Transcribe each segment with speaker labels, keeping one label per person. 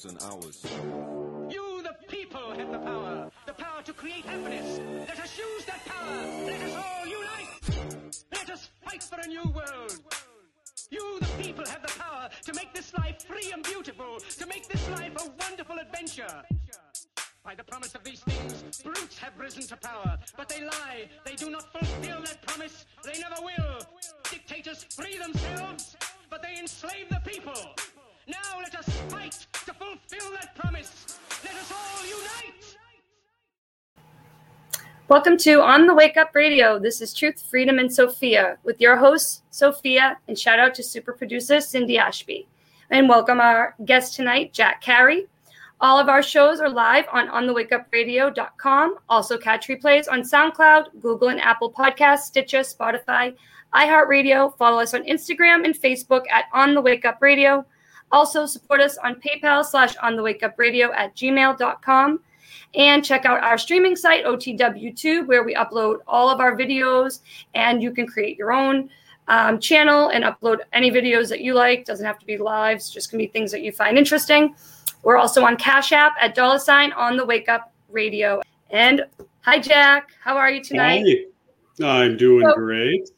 Speaker 1: thousand hours.
Speaker 2: You, the people, have the power. The power to create happiness. Let us use that power. Let us all unite. Let us fight for a new world. You, the people, have the power to make this life free and beautiful, to make this life a wonderful adventure. By the promise of these things, brutes have risen to power, but they lie. They do not fulfill that promise. They never will. Dictators free themselves, but they enslave the people. Now let us fight to fulfill that promise. Let us all unite.
Speaker 3: Welcome to On the Wake Up Radio. This is Truth, Freedom, and Sophia with your host, Sophia, and shout out to super producer Cindy Ashby. And welcome our guest tonight, Jack Carey. All of our shows are live on onthewakeupradio.com. Also catch replays on SoundCloud, Google and Apple Podcasts, Stitcher, Spotify, iHeartRadio. Follow us on Instagram and Facebook at On the Wake Up Radio. Also support us on PayPal slash On the Wake Up Radio at gmail.com. And check out our streaming site, OTWTube, where we upload all of our videos and you can create your own um, channel and upload any videos that you like. Doesn't have to be lives, just gonna be things that you find interesting. We're also on Cash App at dollar sign on the Wake Up Radio. And hi, Jack. How are you tonight?
Speaker 4: Hi. I'm doing
Speaker 3: So-
Speaker 4: great.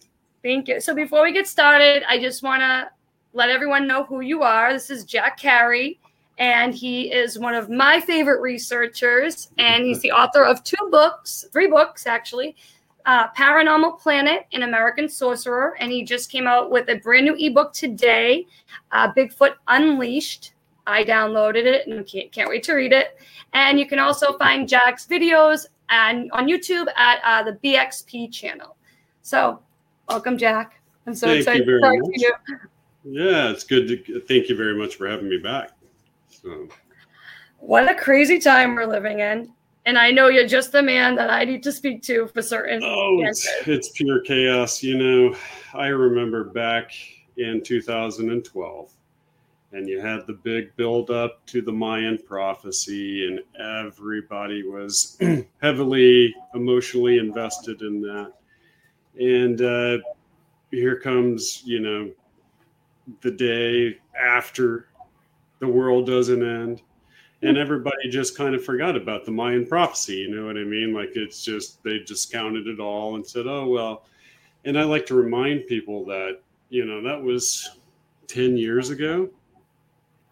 Speaker 3: Thank you. So before we get started, I just want to let everyone know who you are. This is Jack Carey, and he is one of my favorite researchers, and he's the author of two books, three books actually. Uh, Paranormal Planet and American Sorcerer, and he just came out with a brand new ebook today, uh, Bigfoot Unleashed. I downloaded it and can't, can't wait to read it. And you can also find Jack's videos and on YouTube at uh, the BXP channel. So, welcome, Jack. I'm so
Speaker 4: Thank
Speaker 3: excited to talk
Speaker 4: much.
Speaker 3: to you.
Speaker 4: Yeah, it's good to thank you very much for having me back. So,
Speaker 3: What a crazy time we're living in. And I know you're just the man that I need to speak to for certain.
Speaker 4: oh, it's, it's pure chaos. You know, I remember back in 2012, and you had the big build up to the Mayan prophecy, and everybody was heavily emotionally invested in that. And uh, here comes, you know, the day after the world doesn't end. And hmm. everybody just kind of forgot about the mayan prophecy you know what i mean? Like it's just they discounted it all and said oh well. And i like to remind people that you know that was 10 years ago.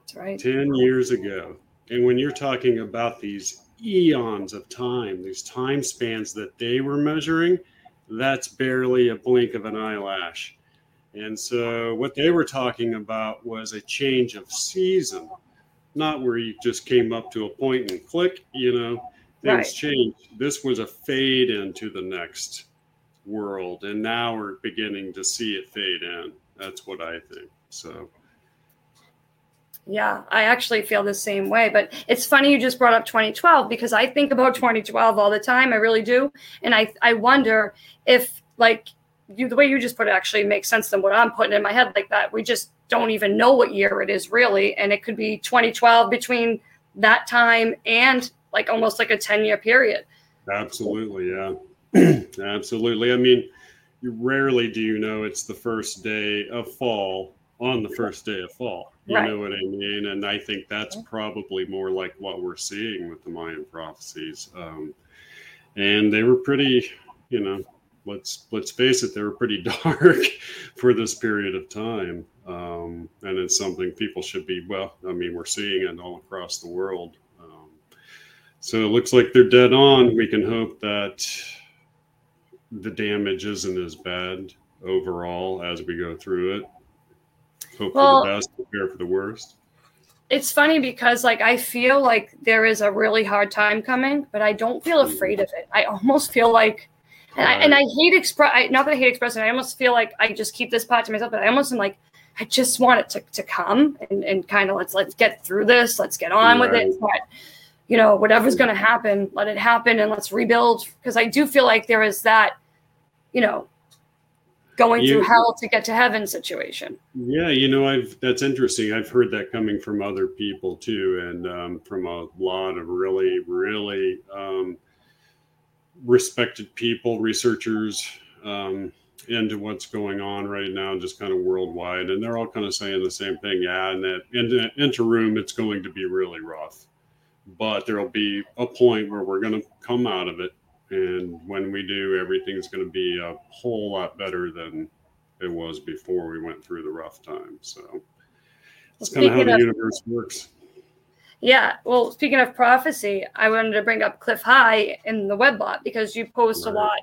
Speaker 3: That's right.
Speaker 4: 10 years ago. And when you're talking about these eons of time these time spans that they were measuring that's barely a blink of an eyelash and so what they were talking about was a change of season not where you just came up to a point and click you know things
Speaker 3: Right.
Speaker 4: changed this was a fade into the next world and now we're beginning to see it fade in that's what i think so
Speaker 3: Yeah, I actually feel the same way. But it's funny you just brought up 2012 because I think about 2012 all the time. I really do. And I, I wonder if, like, you, the way you just put it actually makes sense than what I'm putting in my head like that. We just don't even know what year it is really. And it could be 2012 between that time and like almost like a 10 year period.
Speaker 4: Absolutely, yeah. Absolutely. I mean, you rarely do you know it's the first day of fall on the first day of fall. You
Speaker 3: Right.
Speaker 4: know what I mean? And I think that's probably more like what we're seeing with the Mayan prophecies. Um, and they were pretty, you know, let's let's face it, they were pretty dark for this period of time. Um, and it's something people should be well. I mean, we're seeing it all across the world. Um, so it looks like they're dead on. We can hope that the damage isn't as bad overall as we go through it. Hope
Speaker 3: Well-
Speaker 4: for the best, prepare for the worst.
Speaker 3: It's funny because like I feel like there is a really hard time coming, but I don't feel afraid of it. I almost feel like and I, and I hate express. Not that I hate expressing. I almost feel like I just keep this part to myself. But I almost am like, I just want it to, to come and, and kind of let's let's get through this. Let's get on with it. But you know, whatever's going to happen, let it happen, and let's rebuild. Because I do feel like there is that, you know, going through hell to get to heaven situation.
Speaker 4: Yeah, you know, I've that's interesting. I've heard that coming from other people too, and um, from a lot of really, really um, respected people, researchers. Um, into what's going on right now, just kind of worldwide, and they're all kind of saying the same thing. Yeah, and that in the interim, it's going to be really rough, but there'll be a point where we're going to come out of it, and when we do, everything's going to be a whole lot better than it was before we went through the rough time. So that's kind of how the of, universe works.
Speaker 3: Yeah. Well, speaking of prophecy, I wanted to bring up Cliff High in the Web Bot because you post right. a lot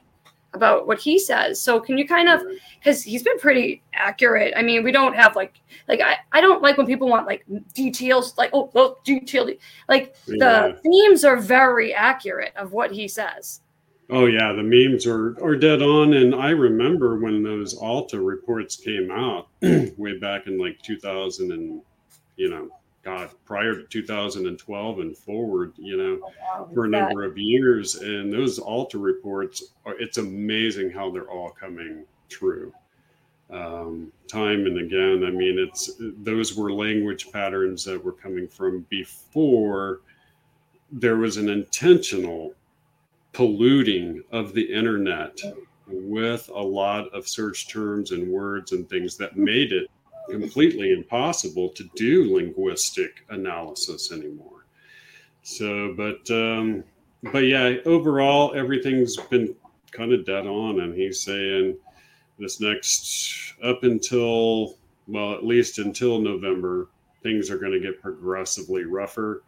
Speaker 3: about what he says. So can you kind of because he's been pretty accurate. I mean, we don't have like like I, I don't like when people want like details like oh well detailed like yeah. the themes are very accurate of what he says.
Speaker 4: Oh yeah, the memes are are dead on. And I remember when those Alta reports came out way back in like 2000 and you know, God, prior to 2012 and forward, you know, oh, wow, for a number of years. And those Alta reports are it's amazing how they're all coming true. Um, time and again. I mean, it's those were language patterns that were coming from before there was an intentional polluting of the internet with a lot of search terms and words and things that made it completely impossible to do linguistic analysis anymore. So, but um, but yeah, overall everything's been kind of dead on, and he's saying this next up until well, at least until November, things are going to get progressively rougher.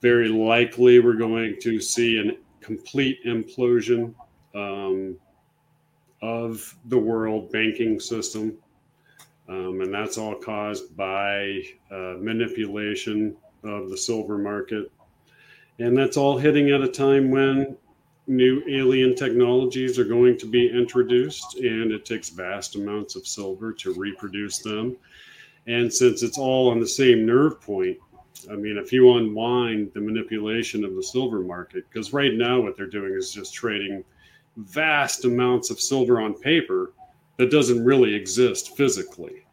Speaker 4: Very likely, we're going to see an complete implosion um, of the world banking system. Um, and that's all caused by uh, manipulation of the silver market. And that's all hitting at a time when new alien technologies are going to be introduced, and it takes vast amounts of silver to reproduce them. And since it's all on the same nerve point, I mean, if you unwind the manipulation of the silver market, because right now what they're doing is just trading vast amounts of silver on paper that doesn't really exist physically.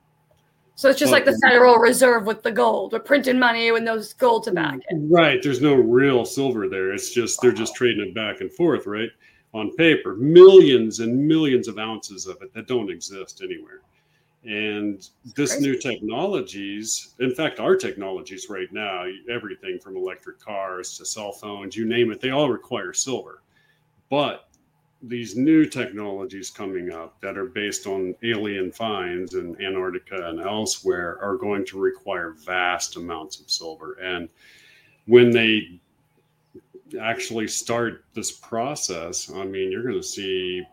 Speaker 3: So it's just but, like the Federal Reserve with the gold. We're printing money when those gold to back it.
Speaker 4: Right. There's no real silver there. It's just they're just trading it back and forth, right? On paper. Millions and millions of ounces of it that don't exist anywhere. And this new technologies, in fact, our technologies right now, everything from electric cars to cell phones, you name it, they all require silver. But these new technologies coming up that are based on alien finds in Antarctica and elsewhere are going to require vast amounts of silver. And when they actually start this process, I mean, you're going to see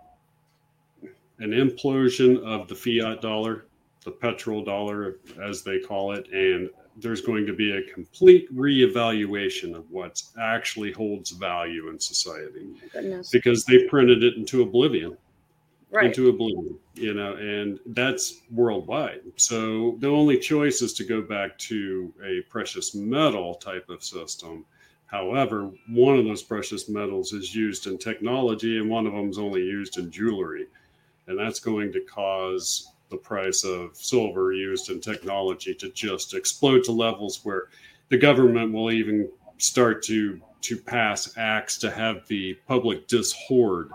Speaker 4: an implosion of the fiat dollar, the petrol dollar, as they call it, and there's going to be a complete reevaluation of what actually holds value in society. Because they printed it into oblivion. Right. into oblivion you know and that's worldwide. So the only choice is to go back to a precious metal type of system. However one of those precious metals is used in technology and one of them is only used in jewelry. And that's going to cause the price of silver used in technology to just explode to levels where the government will even start to to pass acts to have the public dishoard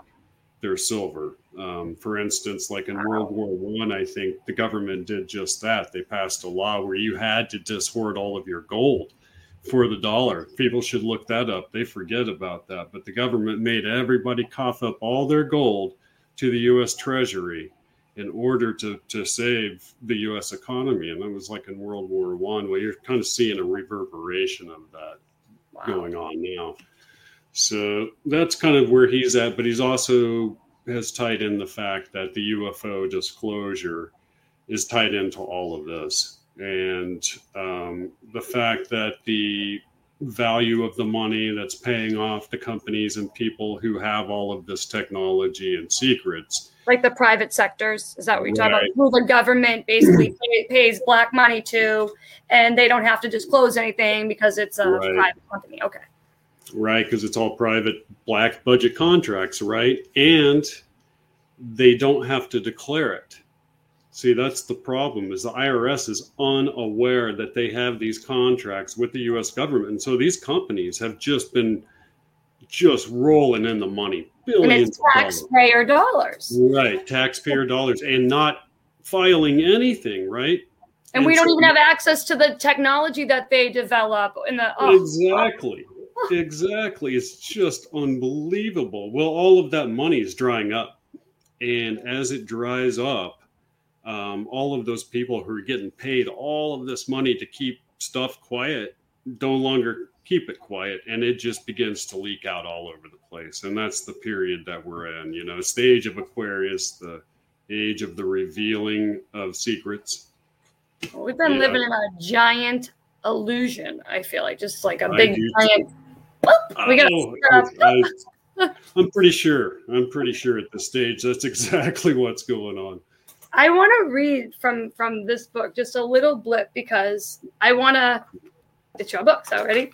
Speaker 4: their silver. Um, for instance, like in World War One, I, I think the government did just that. They passed a law where you had to dishoard all of your gold for the dollar. People should look that up. They forget about that. But the government made everybody cough up all their gold to the U.S. Treasury in order to to save the U.S. economy. And that was like in World War One, where you're kind of seeing a reverberation of that wow. going on now. So that's kind of where he's at, but he's also has tied in the fact that the UFO disclosure is tied into all of this, and um, the fact that the value of the money that's paying off the companies and people who have all of this technology and secrets.
Speaker 3: Like the private sectors, is that what you're right. talking about? Who the government basically pay, pays black money to, and they don't have to disclose anything because it's a right. private company. Okay.
Speaker 4: Right, because it's all private black budget contracts, right? And they don't have to declare it. See, that's the problem is the IRS is unaware that they have these contracts with the US government. And so these companies have just been just rolling in the money
Speaker 3: and it's taxpayer dollars.
Speaker 4: Right, taxpayer dollars, and not filing anything, right?
Speaker 3: And, and we don't so, even have access to the technology that they develop in the
Speaker 4: oh, exactly. exactly. It's just unbelievable. Well, all of that money is drying up. And as it dries up, um, all of those people who are getting paid all of this money to keep stuff quiet no longer keep it quiet and it just begins to leak out all over the place. And that's the period that we're in you know it's the age of aquarius the age of the revealing of secrets.
Speaker 3: We've been yeah. living in a giant illusion i feel like just like a big giant we got
Speaker 4: oh, i'm pretty sure i'm pretty sure at this stage that's exactly what's going on
Speaker 3: i want to read from from this book just a little blip because i want to it's your books already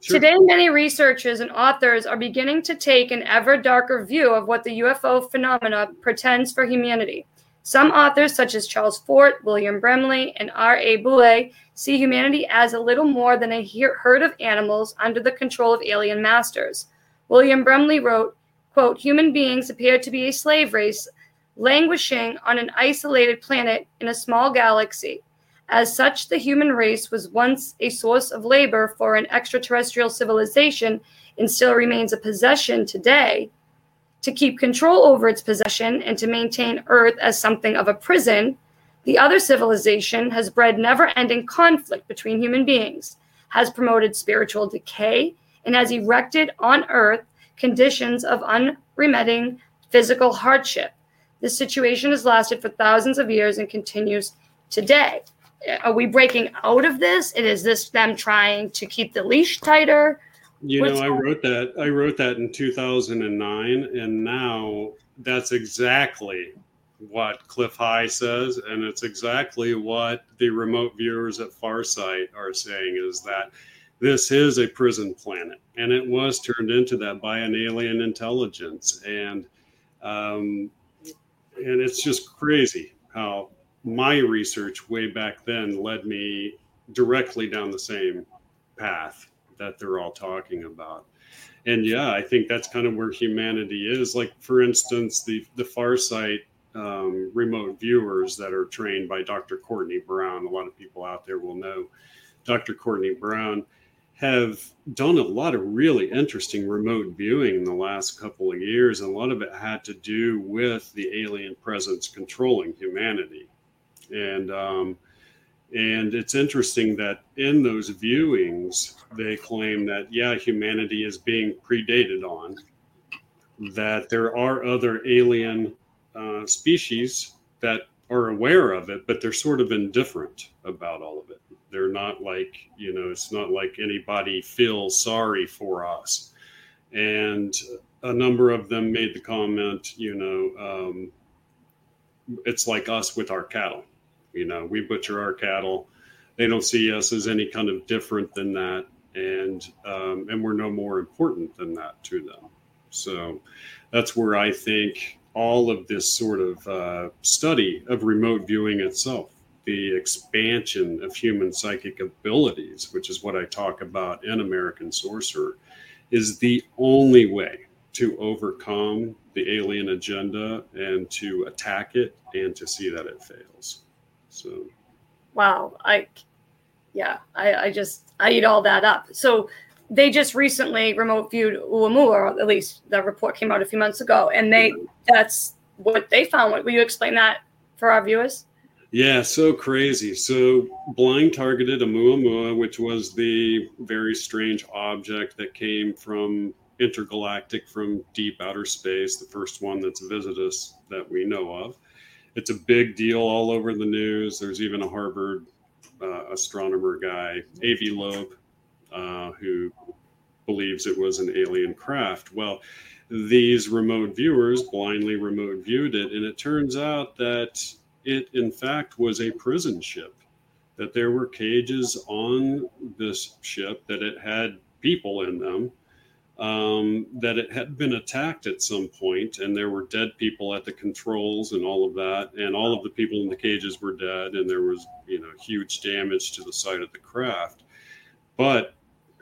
Speaker 3: Sure. Today, many researchers and authors are beginning to take an ever darker view of what the UFO phenomena pretends for humanity. Some authors, such as Charles Fort, William Bramley, and R.A. Boulay, see humanity as a little more than a herd of animals under the control of alien masters. William Bramley wrote, quote, Human beings appear to be a slave race languishing on an isolated planet in a small galaxy. As such, the human race was once a source of labor for an extraterrestrial civilization and still remains a possession today. To keep control over its possession and to maintain Earth as something of a prison, the other civilization has bred never ending conflict between human beings, has promoted spiritual decay, and has erected on Earth conditions of unremitting physical hardship. This situation has lasted for thousands of years and continues today are we breaking out of this? And is this them trying to keep the leash tighter?
Speaker 4: You What's know, I wrote that. I wrote that in 2009, and now that's exactly what Cliff High says, and it's exactly what the remote viewers at Farsight are saying: is that this is a prison planet, and it was turned into that by an alien intelligence, and um, and it's just crazy how my research way back then led me directly down the same path that they're all talking about. And yeah, I think that's kind of where humanity is. Like, for instance, the the Farsight um, remote viewers that are trained by Dr. Courtney Brown. A lot of people out there will know Dr. Courtney Brown have done a lot of really interesting remote viewing in the last couple of years, and a lot of it had to do with the alien presence controlling humanity. And um, and it's interesting that in those viewings they claim that yeah humanity is being predated on that there are other alien uh, species that are aware of it but they're sort of indifferent about all of it they're not like you know it's not like anybody feels sorry for us and a number of them made the comment you know um, it's like us with our cattle you know, we butcher our cattle. They don't see us as any kind of different than that, and um, and we're no more important than that to them. So that's where I think all of this sort of uh, study of remote viewing itself, the expansion of human psychic abilities, which is what I talk about in American Sorcerer, is the only way to overcome the alien agenda and to attack it and to see that it fails. So,
Speaker 3: wow, I, yeah, I, I just I eat all that up. So they just recently remote viewed Oumuamua, or at least the report came out a few months ago, and they mm-hmm. that's what they found. Will you explain that for our viewers?
Speaker 4: Yeah, so crazy. So blind targeted a Oumuamua, which was the very strange object that came from intergalactic from deep outer space, the first one that's visited us that we know of it's a big deal all over the news. There's even a Harvard uh, astronomer guy, Avi Loeb, uh, who believes it was an alien craft. Well, these remote viewers blindly remote viewed it, and it turns out that it, in fact, was a prison ship. That there were cages on this ship, that it had people in them, um, that it had been attacked at some point and there were dead people at the controls and all of that and all of the people in the cages were dead and there was you know huge damage to the side of the craft but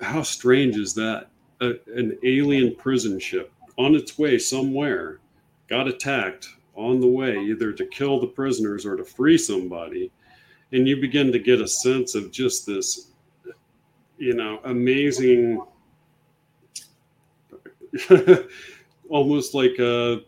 Speaker 4: how strange is that a, an alien prison ship on its way somewhere, got attacked on the way, either to kill the prisoners or to free somebody. And you begin to get a sense of just this, you know, amazing, almost like a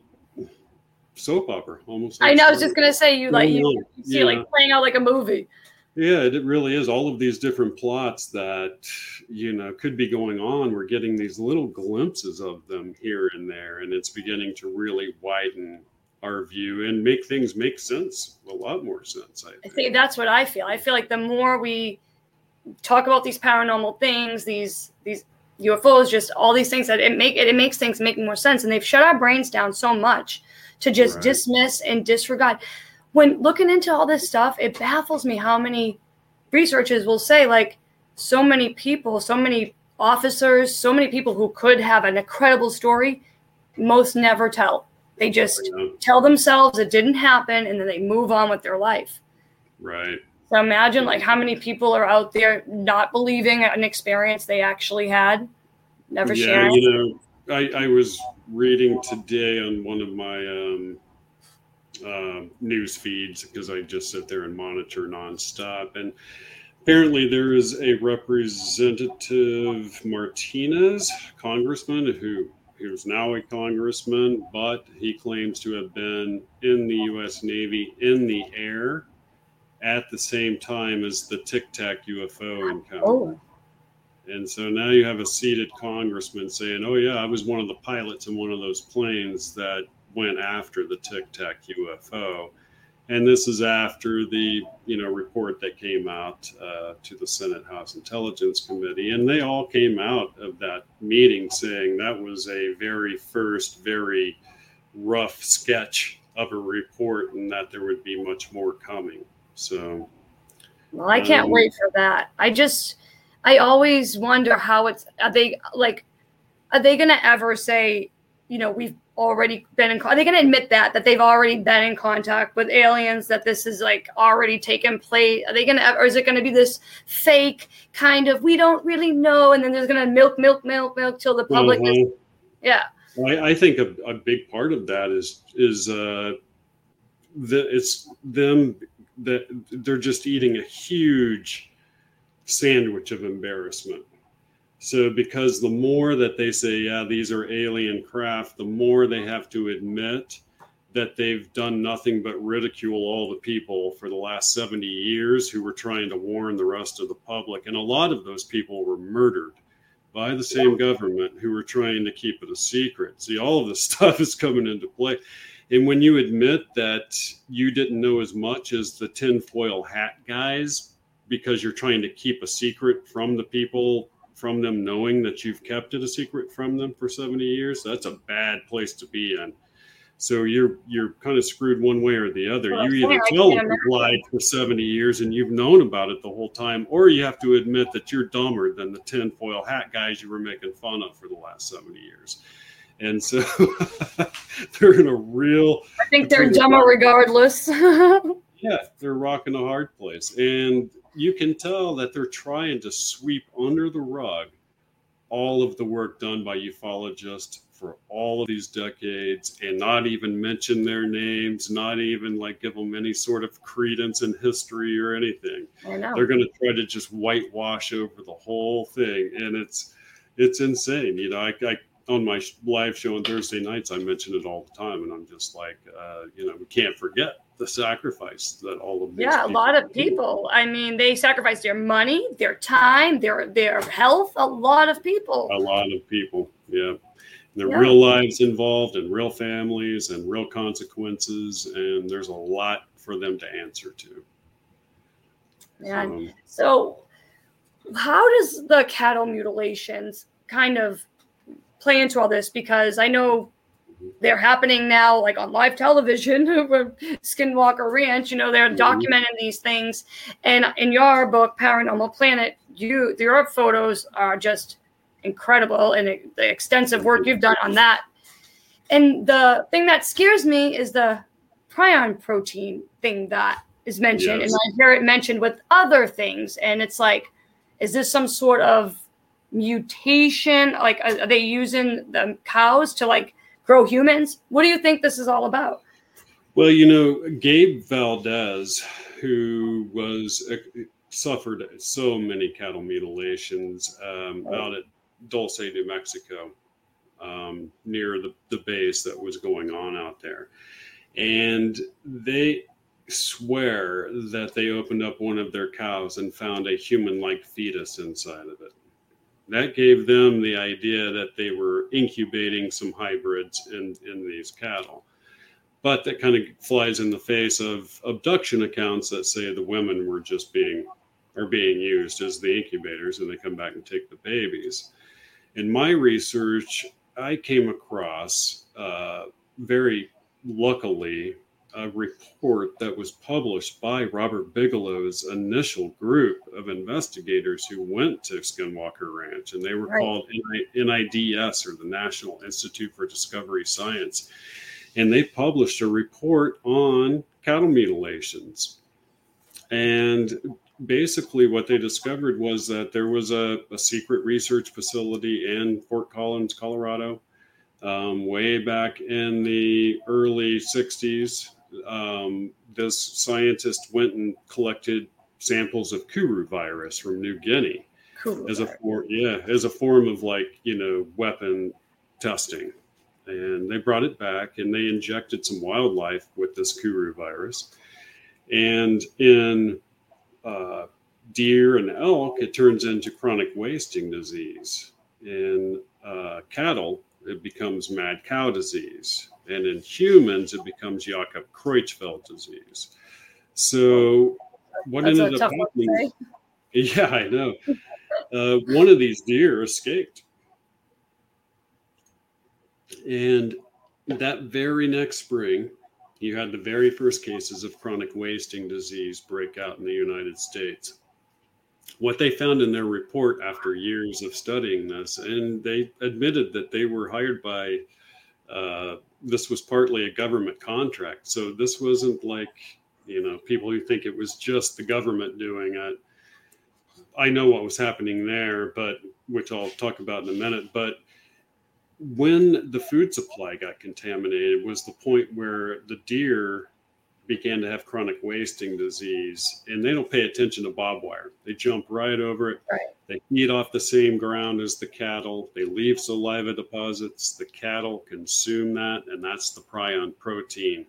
Speaker 4: soap opera. Almost. Like
Speaker 3: I know. I was just gonna say you like you, you see
Speaker 4: yeah.
Speaker 3: like playing out like a movie.
Speaker 4: Yeah, it really is. All of these different plots that you know could be going on. We're getting these little glimpses of them here and there, and it's beginning to really widen our view and make things make sense, a lot more sense. I
Speaker 3: I
Speaker 4: think.
Speaker 3: think that's what I feel. I feel like the more we talk about these paranormal things, these these UFOs, just all these things that it make it, it makes things make more sense. And they've shut our brains down so much to just
Speaker 4: Right.
Speaker 3: dismiss and disregard. When looking into all this stuff, it baffles me how many researchers will say like so many people, so many officers, so many people who could have an incredible story, most never tell. They just tell themselves it didn't happen and then they move on with their life.
Speaker 4: right.
Speaker 3: So imagine like how many people are out there not believing an experience they actually had, never
Speaker 4: yeah,
Speaker 3: sharing.
Speaker 4: you know, I, I was reading today on one of my um, um news feeds because I just sit there and monitor nonstop. And apparently, there is a representative Martinez, congressman, who who's now a congressman, but he claims to have been in the U.S. Navy in the air at the same time as the Tic Tac UFO encounter.
Speaker 3: Oh,
Speaker 4: And so now you have a seated congressman saying, "Oh yeah, I was one of the pilots in one of those planes that went after the Tic Tac UFO." And this is after the you know report that came out uh, to the Senate House Intelligence Committee, and they all came out of that meeting saying that was a very first, very rough sketch of a report, and that there would be much more coming. So
Speaker 3: well, I can't
Speaker 4: Um,
Speaker 3: wait for that. I just, I always wonder how it's. Are they like? Are they gonna ever say, you know, we've already been in? Are they gonna admit that that they've already been in contact with aliens? That this is like already taken place? Are they gonna? Or is it gonna be this fake kind of? We don't really know, and then there's gonna milk, milk, milk, milk till the public is.
Speaker 4: Mhm.
Speaker 3: Yeah.
Speaker 4: I, I think a, a big part of that is is uh, that it's them that they're just eating a huge sandwich of embarrassment. So because the more that they say, yeah, these are alien craft, the more they have to admit that they've done nothing but ridicule all the people for the last 70 years who were trying to warn the rest of the public. And a lot of those people were murdered by the same government who were trying to keep it a secret. See, all of this stuff is coming into play. And when you admit that you didn't know as much as the tinfoil hat guys because you're trying to keep a secret from the people, from them knowing that you've kept it a secret from them for 70 years, that's a bad place to be in. So you're you're kind of screwed one way or the other.
Speaker 3: Well,
Speaker 4: you either tell them you've lied for 70 years and you've known about it the whole time, or you have to admit that you're dumber than the tinfoil hat guys you were making fun of for the last 70 years. And so they're in a real
Speaker 3: I think they're dumber regardless.
Speaker 4: yeah, they're rocking a hard place. And you can tell that they're trying to sweep under the rug all of the work done by ufologists for all of these decades and not even mention their names, not even like give them any sort of credence in history or anything. They're going to try to just whitewash over the whole thing. And it's, it's insane. You know, I, I on my live show on Thursday nights, I mention it all the time, and I'm just like, uh, you know, we can't forget the sacrifice that all of these
Speaker 3: Yeah, a lot of
Speaker 4: do.
Speaker 3: people. I mean, they sacrifice their money, their time, their their health. A lot of people.
Speaker 4: A lot of people, yeah. There
Speaker 3: Yeah.
Speaker 4: real lives involved, and real families, and real consequences, and there's a lot for them to answer to.
Speaker 3: yeah
Speaker 4: Um,
Speaker 3: So, how does the cattle mutilations kind of play into all this? Because I know they're happening now, like on live television with Skinwalker Ranch. You know, they're
Speaker 4: Mhm.
Speaker 3: documenting these things. And in your book, Paranormal Planet, you your photos are just incredible, and it- the extensive work you've done on that. And the thing that scares me is the prion protein thing that is mentioned,
Speaker 4: Yes.
Speaker 3: and I hear it mentioned with other things, and it's like, is this some sort of mutation? Like, are they using the cows to like grow humans? What do you think this is all about?
Speaker 4: Well, you know, Gabe Valdez, who was uh, suffered so many cattle mutilations um, out at Dulce, New Mexico, um, near the, the base that was going on out there. And they swear that they opened up one of their cows and found a human like fetus inside of it. That gave them the idea that they were incubating some hybrids in, in these cattle. But that kind of flies in the face of abduction accounts that say the women were just being are being used as the incubators and they come back and take the babies. In my research, I came across uh, very luckily a report that was published by Robert Bigelow's initial group of investigators who went to Skinwalker Ranch, and they were right. called NIDS or the National Institute for Discovery Science. And they published a report on cattle mutilations. And basically, what they discovered was that there was a, a secret research facility in Fort Collins, Colorado, um, way back in the early 60s um, this scientist went and collected samples of Kuru virus from New Guinea Kuru as a for, yeah as a form of like you know weapon testing, and they brought it back and they injected some wildlife with this Kuru virus, and in uh, deer and elk it turns into chronic wasting disease. In uh, cattle, it becomes mad cow disease and in humans it becomes Jakob Creutzfeldt disease. So what That's ended up happening? Yeah, I know. Uh, one of these deer escaped, and that very next spring, you had the very first cases of chronic wasting disease break out in the United States. What they found in their report after years of studying this, and they admitted that they were hired by uh, this was partly a government contract. So this wasn't like, you know, people who think it was just the government doing it. I know what was happening there, but which I'll talk about in a minute. But when the food supply got contaminated was the point where the deer began to have chronic wasting disease and they don't pay attention to bob wire. They jump right over it. Right. They eat off the same ground as the cattle. They leave saliva deposits. The cattle consume that, and that's the prion protein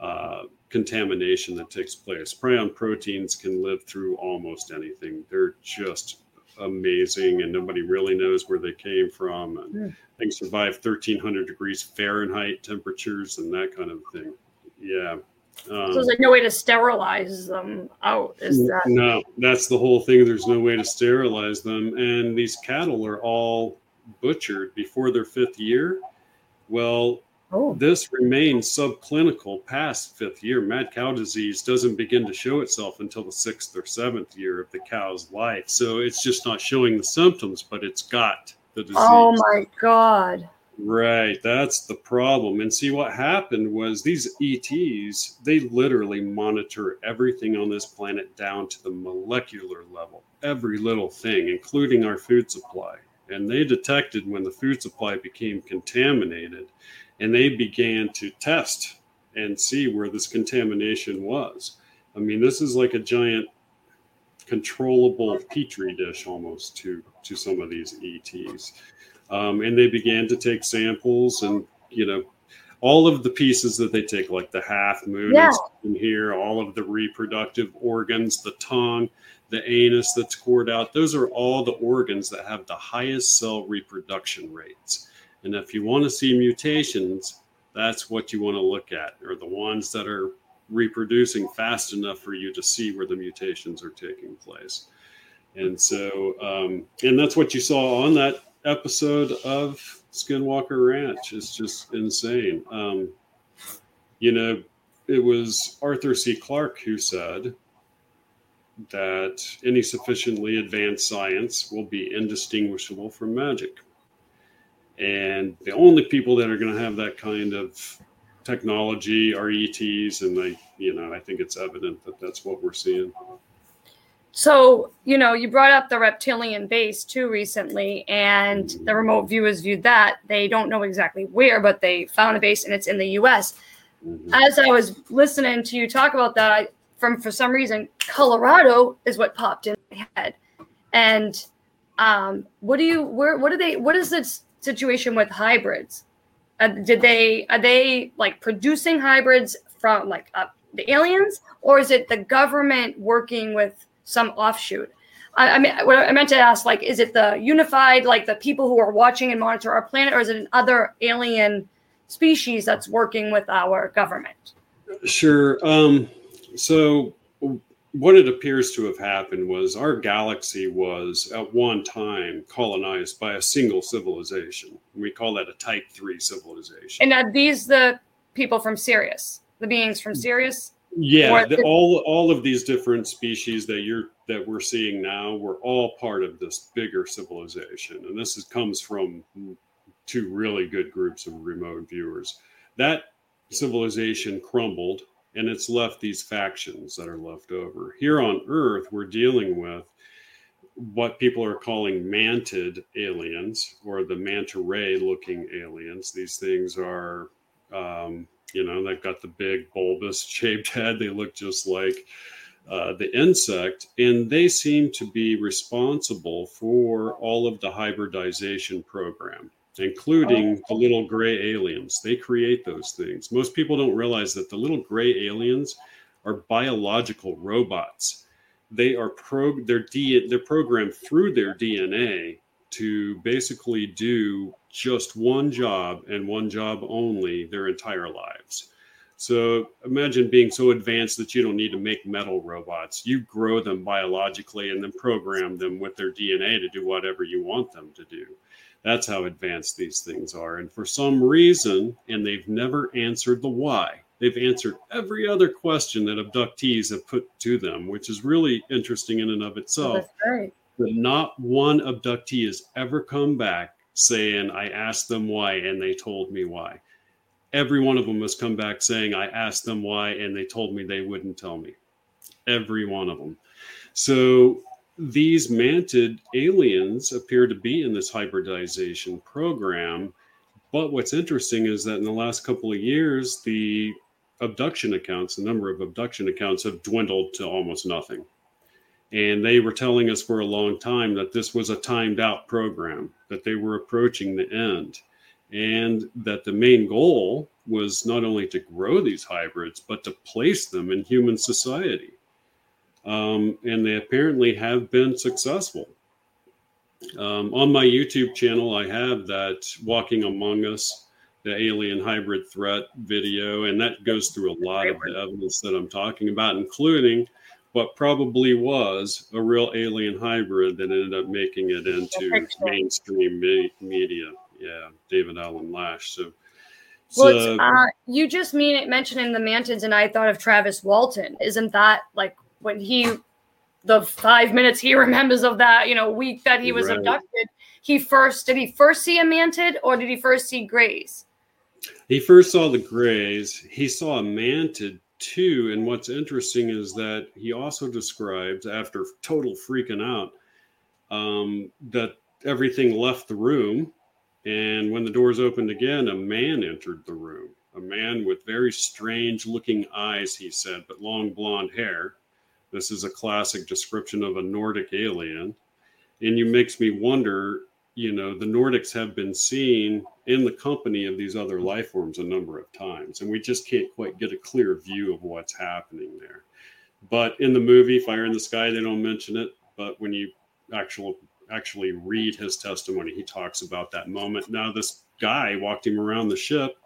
Speaker 4: uh, contamination that takes place. Prion proteins can live through almost anything. They're just amazing, and nobody really knows where they came from. And mm. they survive 1300 degrees Fahrenheit temperatures and that kind of thing. Yeah.
Speaker 3: Um, so there's like no way to sterilize them out. Is that
Speaker 4: no? That's the whole thing. There's no way to sterilize them, and these cattle are all butchered before their fifth year. Well, oh. this remains subclinical past fifth year. Mad cow disease doesn't begin to show itself until the sixth or seventh year of the cow's life. So it's just not showing the symptoms, but it's got the disease.
Speaker 3: Oh my god!
Speaker 4: Right, that's the problem. And see what happened was these ETs, they literally monitor everything on this planet down to the molecular level, every little thing, including our food supply. And they detected when the food supply became contaminated and they began to test and see where this contamination was. I mean, this is like a giant controllable petri dish almost to to some of these ETs. Um, and they began to take samples and, you know, all of the pieces that they take, like the half moon yeah. in here, all of the reproductive organs, the tongue, the anus that's cored out, those are all the organs that have the highest cell reproduction rates. And if you want to see mutations, that's what you want to look at, or the ones that are reproducing fast enough for you to see where the mutations are taking place. And so, um, and that's what you saw on that episode of Skinwalker Ranch. It's just insane. Um, you know, it was Arthur C. Clarke who said that any sufficiently advanced science will be indistinguishable from magic. And the only people that are going to have that kind of technology are ETs, and I, you know, I think it's evident that that's what we're seeing.
Speaker 3: So you know you brought up the reptilian base too recently and the remote viewers viewed that. They don't know exactly where but they found a base and it's in the us
Speaker 4: Mhm.
Speaker 3: as i was listening to you talk about that I, from for some reason colorado is what popped in my head. And um what do you where what are they what is the situation with hybrids? Uh, did they are they like producing hybrids from like uh, the aliens or is it the government working with some offshoot I, I mean what i meant to ask like is it the unified like the people who are watching and monitor our planet or is it an other alien species that's working with our government
Speaker 4: Sure. Um, so, what it appears to have happened was our galaxy was at one time colonized by a single civilization. We call that a Type 3 civilization.
Speaker 3: and are these the people from sirius the beings from sirius
Speaker 4: yeah, the, all all of these different species that you're that we're seeing now were all part of this bigger civilization, and this is, comes from two really good groups of remote viewers. That civilization crumbled, and it's left these factions that are left over. Here on Earth, we're dealing with what people are calling mantid aliens or the manta ray looking aliens. These things are, um, you know, they've got the big bulbous shaped head. They look just like uh, the insect, and they seem to be responsible for all of the hybridization program, including the little gray aliens. They create those things. Most people don't realize that the little gray aliens are biological robots. They are pro they're D, they're programmed through their DNA to basically do just one job and one job only their entire lives. So imagine being so advanced that you don't need to make metal robots. You grow them biologically and then program them with their DNA to do whatever you want them to do. That's how advanced these things are. And for some reason, and they've never answered the why, they've answered every other question that abductees have put to them, which is really interesting in and of oh, itself
Speaker 3: that's great
Speaker 4: but not one abductee has ever come back saying, I asked them why and they told me why. Every one of them has come back saying, I asked them why and they told me they wouldn't tell me. Every one of them. So these mantid aliens appear to be in this hybridization program. But what's interesting is that in the last couple of years, the abduction accounts, the number of abduction accounts have dwindled to almost nothing. And they were telling us for a long time that this was a timed out program, that they were approaching the end, and that the main goal was not only to grow these hybrids, but to place them in human society. Um, and they apparently have been successful. Um, on my YouTube channel, I have that Walking Among Us, the alien hybrid threat video, and that goes through a lot of the evidence that I'm talking about, including what probably was a real alien hybrid that ended up making it into mainstream me- media. Yeah, David Allen Lash. So,
Speaker 3: Well,
Speaker 4: so
Speaker 3: it's, uh, you just mean it mentioning the Mantids, and I thought of Travis Walton. Isn't that like when he, the five minutes he remembers of that, you know, week that he was
Speaker 4: Right.
Speaker 3: abducted? He first did he first see a mantid, or did he first see grays?
Speaker 4: he first saw the grays. He saw a mantid too. And what's interesting is that he also describes, after total freaking out, um, that everything left the room. And when the doors opened again, a man entered the room. A man with very strange looking eyes, he said, but long blonde hair. This is a classic description of a Nordic alien. And it makes me wonder you know, the Nordics have been seen in the company of these other life forms a number of times, and we just can't quite get a clear view of what's happening there. But in the movie Fire in the Sky, they don't mention it. But when you actual actually read his testimony, he talks about that moment. Now this guy walked him around the ship,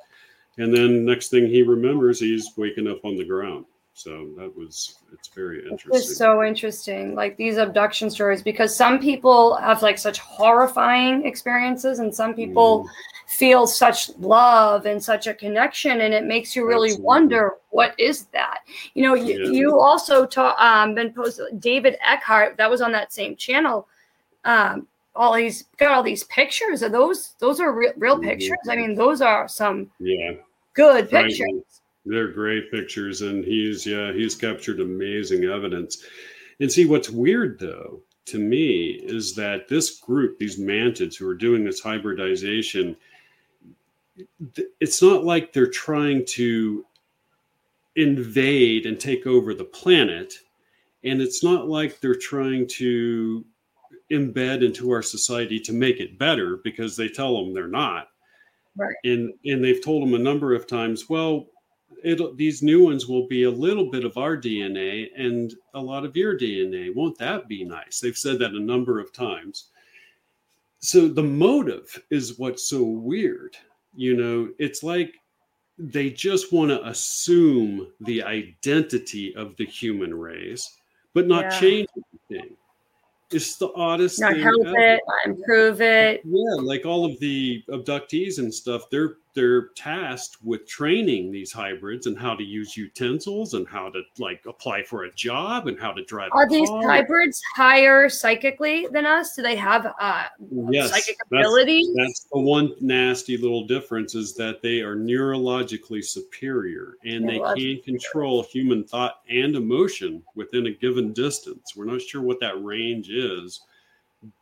Speaker 4: and then next thing he remembers, he's waking up on the ground. So that was it's very
Speaker 3: It's
Speaker 4: interesting.
Speaker 3: just so interesting, like these abduction stories, because some people have like such horrifying experiences, and some people
Speaker 4: Mm.
Speaker 3: feel such love and such a connection, and it makes you really
Speaker 4: Absolutely.
Speaker 3: wonder what is that. You know, you,
Speaker 4: Yeah.
Speaker 3: you also taught um, been posted David Eckhart that was on that same channel. Um, all these got all these pictures. Are those those are real, real
Speaker 4: Mhm.
Speaker 3: pictures? I mean, those are some
Speaker 4: yeah.
Speaker 3: good pictures.
Speaker 4: They're great pictures, and he's yeah he's captured amazing evidence. And see, what's weird though to me is that this group, these mantids who are doing this hybridization, it's not like they're trying to invade and take over the planet. And it's not like they're trying to embed into our society to make it better because they tell them they're not.
Speaker 3: Right.
Speaker 4: And and they've told them a number of times, well, it these new ones will be a little bit of our DNA and a lot of your DNA. Won't that be nice? They've said that a number of times. So the motive is what's so weird. You know, it's like they just want to assume the identity of the human race, but not
Speaker 3: Yeah.
Speaker 4: change anything. It's the oddest
Speaker 3: Not
Speaker 4: thing.
Speaker 3: help
Speaker 4: ever.
Speaker 3: it, improve it.
Speaker 4: Yeah, like all of the abductees and stuff, they're they're tasked with training these hybrids and how to use utensils and how to like apply for a job and how to drive.
Speaker 3: Are these
Speaker 4: car.
Speaker 3: hybrids higher psychically than us? Do they have uh,
Speaker 4: Yes,
Speaker 3: psychic
Speaker 4: that's- That's the one nasty little difference is that they are neurologically superior and they can control human thought and emotion within a given distance. We're not sure what that range is,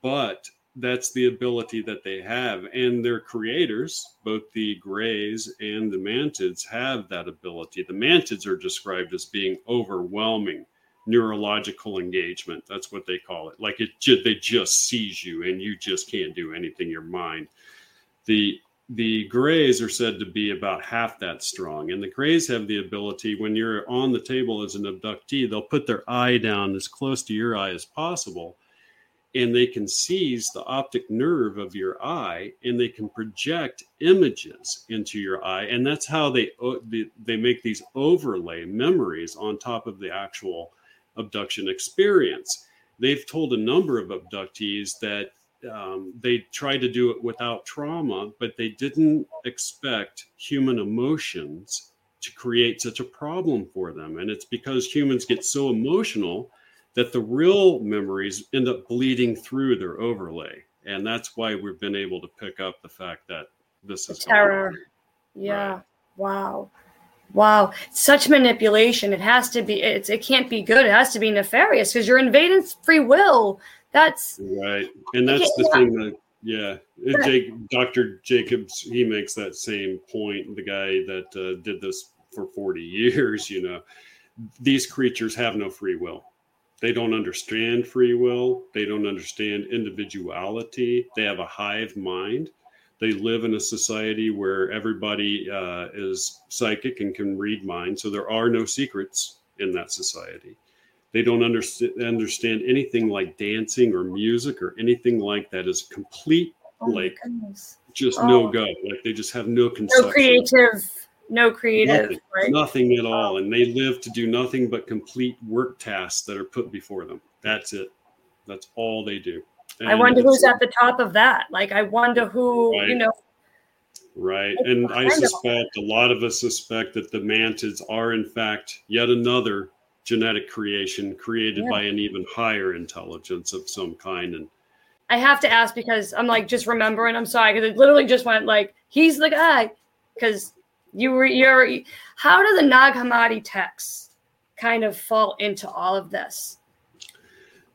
Speaker 4: but that's the ability that they have. And their creators, both the grays and the mantids, have that ability. The mantids are described as being overwhelming neurological engagement. That's what they call it. Like it, they just seize you, and you just can't do anything. Your mind. The the grays are said to be about half that strong, and the grays have the ability when you're on the table as an abductee, they'll put their eye down as close to your eye as possible, and they can seize the optic nerve of your eye, and they can project images into your eye, and that's how they they, make these overlay memories on top of the actual abduction experience. They've told a number of abductees that um, they tried to do it without trauma, but they didn't expect human emotions to create such a problem for them. And it's because humans get so emotional that the real memories end up bleeding through their overlay. And that's why we've been able to pick up the fact that this is
Speaker 3: terror. Yeah.
Speaker 4: Right.
Speaker 3: Wow. Wow. Such manipulation. It has to be it's it can't be good. It has to be nefarious because you're invading free will. That's
Speaker 4: Right. And that's the
Speaker 3: Yeah.
Speaker 4: thing that, yeah, Uh, Jake, Dr. Jacobs, he makes that same point. The guy that uh, did this for 40 years, you know, these creatures have no free will. They don't understand free will. They don't understand individuality. They have a hive mind. They live in a society where everybody uh, is psychic and can read minds. So there are no secrets in that society. They don't underst- understand anything like dancing or music or anything like that is complete,
Speaker 3: oh
Speaker 4: like
Speaker 3: goodness.
Speaker 4: just
Speaker 3: Oh.
Speaker 4: no go. Like they just have no conception.
Speaker 3: No creative, no creative,
Speaker 4: Nothing.
Speaker 3: right?
Speaker 4: Nothing at all. And they live to do nothing but complete work tasks that are put before them. That's it. That's all they do.
Speaker 3: I wonder who's at the top of that. Like I wonder who, you know,
Speaker 4: Right. And I suspect a lot of us suspect that the mantids are, in fact, yet another genetic creation created
Speaker 3: Yeah.
Speaker 4: by an even higher intelligence of some kind. And
Speaker 3: I have to ask because I'm like just remembering. I'm sorry because it literally just went like he's the guy because you were you're. How do the Nag Hammadi texts kind of fall into all of this?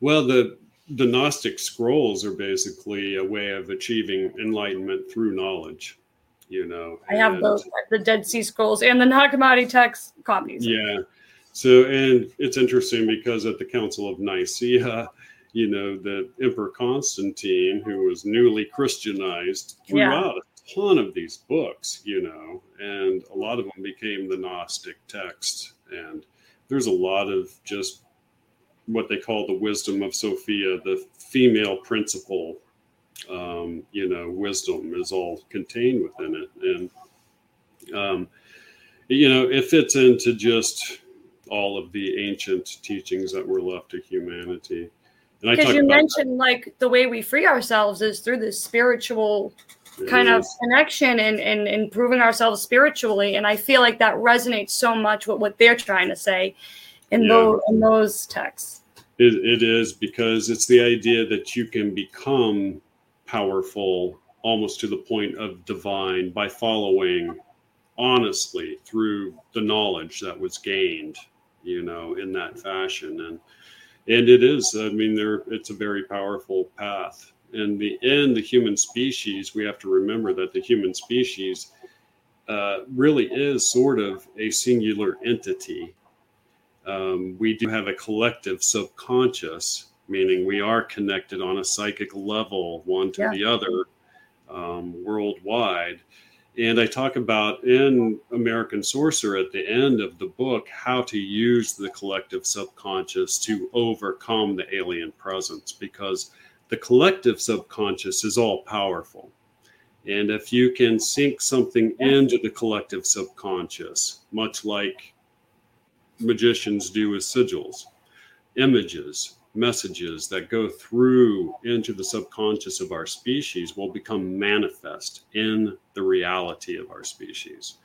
Speaker 4: well, the the Gnostic scrolls are basically a way of achieving enlightenment through knowledge. You know,
Speaker 3: I have both the Dead Sea Scrolls and the Nag Hammadi text copies.
Speaker 4: Yeah. So, and it's interesting because at the Council of Nicaea, you know, the Emperor Constantine, who was newly Christianized, threw
Speaker 3: Yeah.
Speaker 4: out ton of these books, you know, and a lot of them became the Gnostic text. And there's a lot of just what they call the wisdom of Sophia, the female principle, um, you know, wisdom is all contained within it. And, um, you know, it fits into just all of the ancient teachings that were left to humanity.
Speaker 3: Because you mentioned like the way we free ourselves is through this spiritual
Speaker 4: that. It
Speaker 3: kind of connection and, and improving ourselves spiritually. And I feel like that resonates so much with what they're trying to say in
Speaker 4: Yeah.
Speaker 3: those in those texts.
Speaker 4: It, it is because it's the idea that you can become powerful almost to the point of divine by following honestly through the knowledge that was gained, you know, in that fashion. And and it is. I mean, there it's a very powerful path. In the end, the human species, we have to remember that the human species uh, really is sort of a singular entity. Um, we do have a collective subconscious, meaning we are connected on a psychic level, one to yeah. the other, um, worldwide. And I talk about in American Sorcerer at the end of the book how to use the collective subconscious to overcome the alien presence because the collective subconscious is all powerful. And if you can sink something into the collective subconscious, much like magicians do with sigils, images, messages that go through into the subconscious of our species will become manifest in the reality of our species.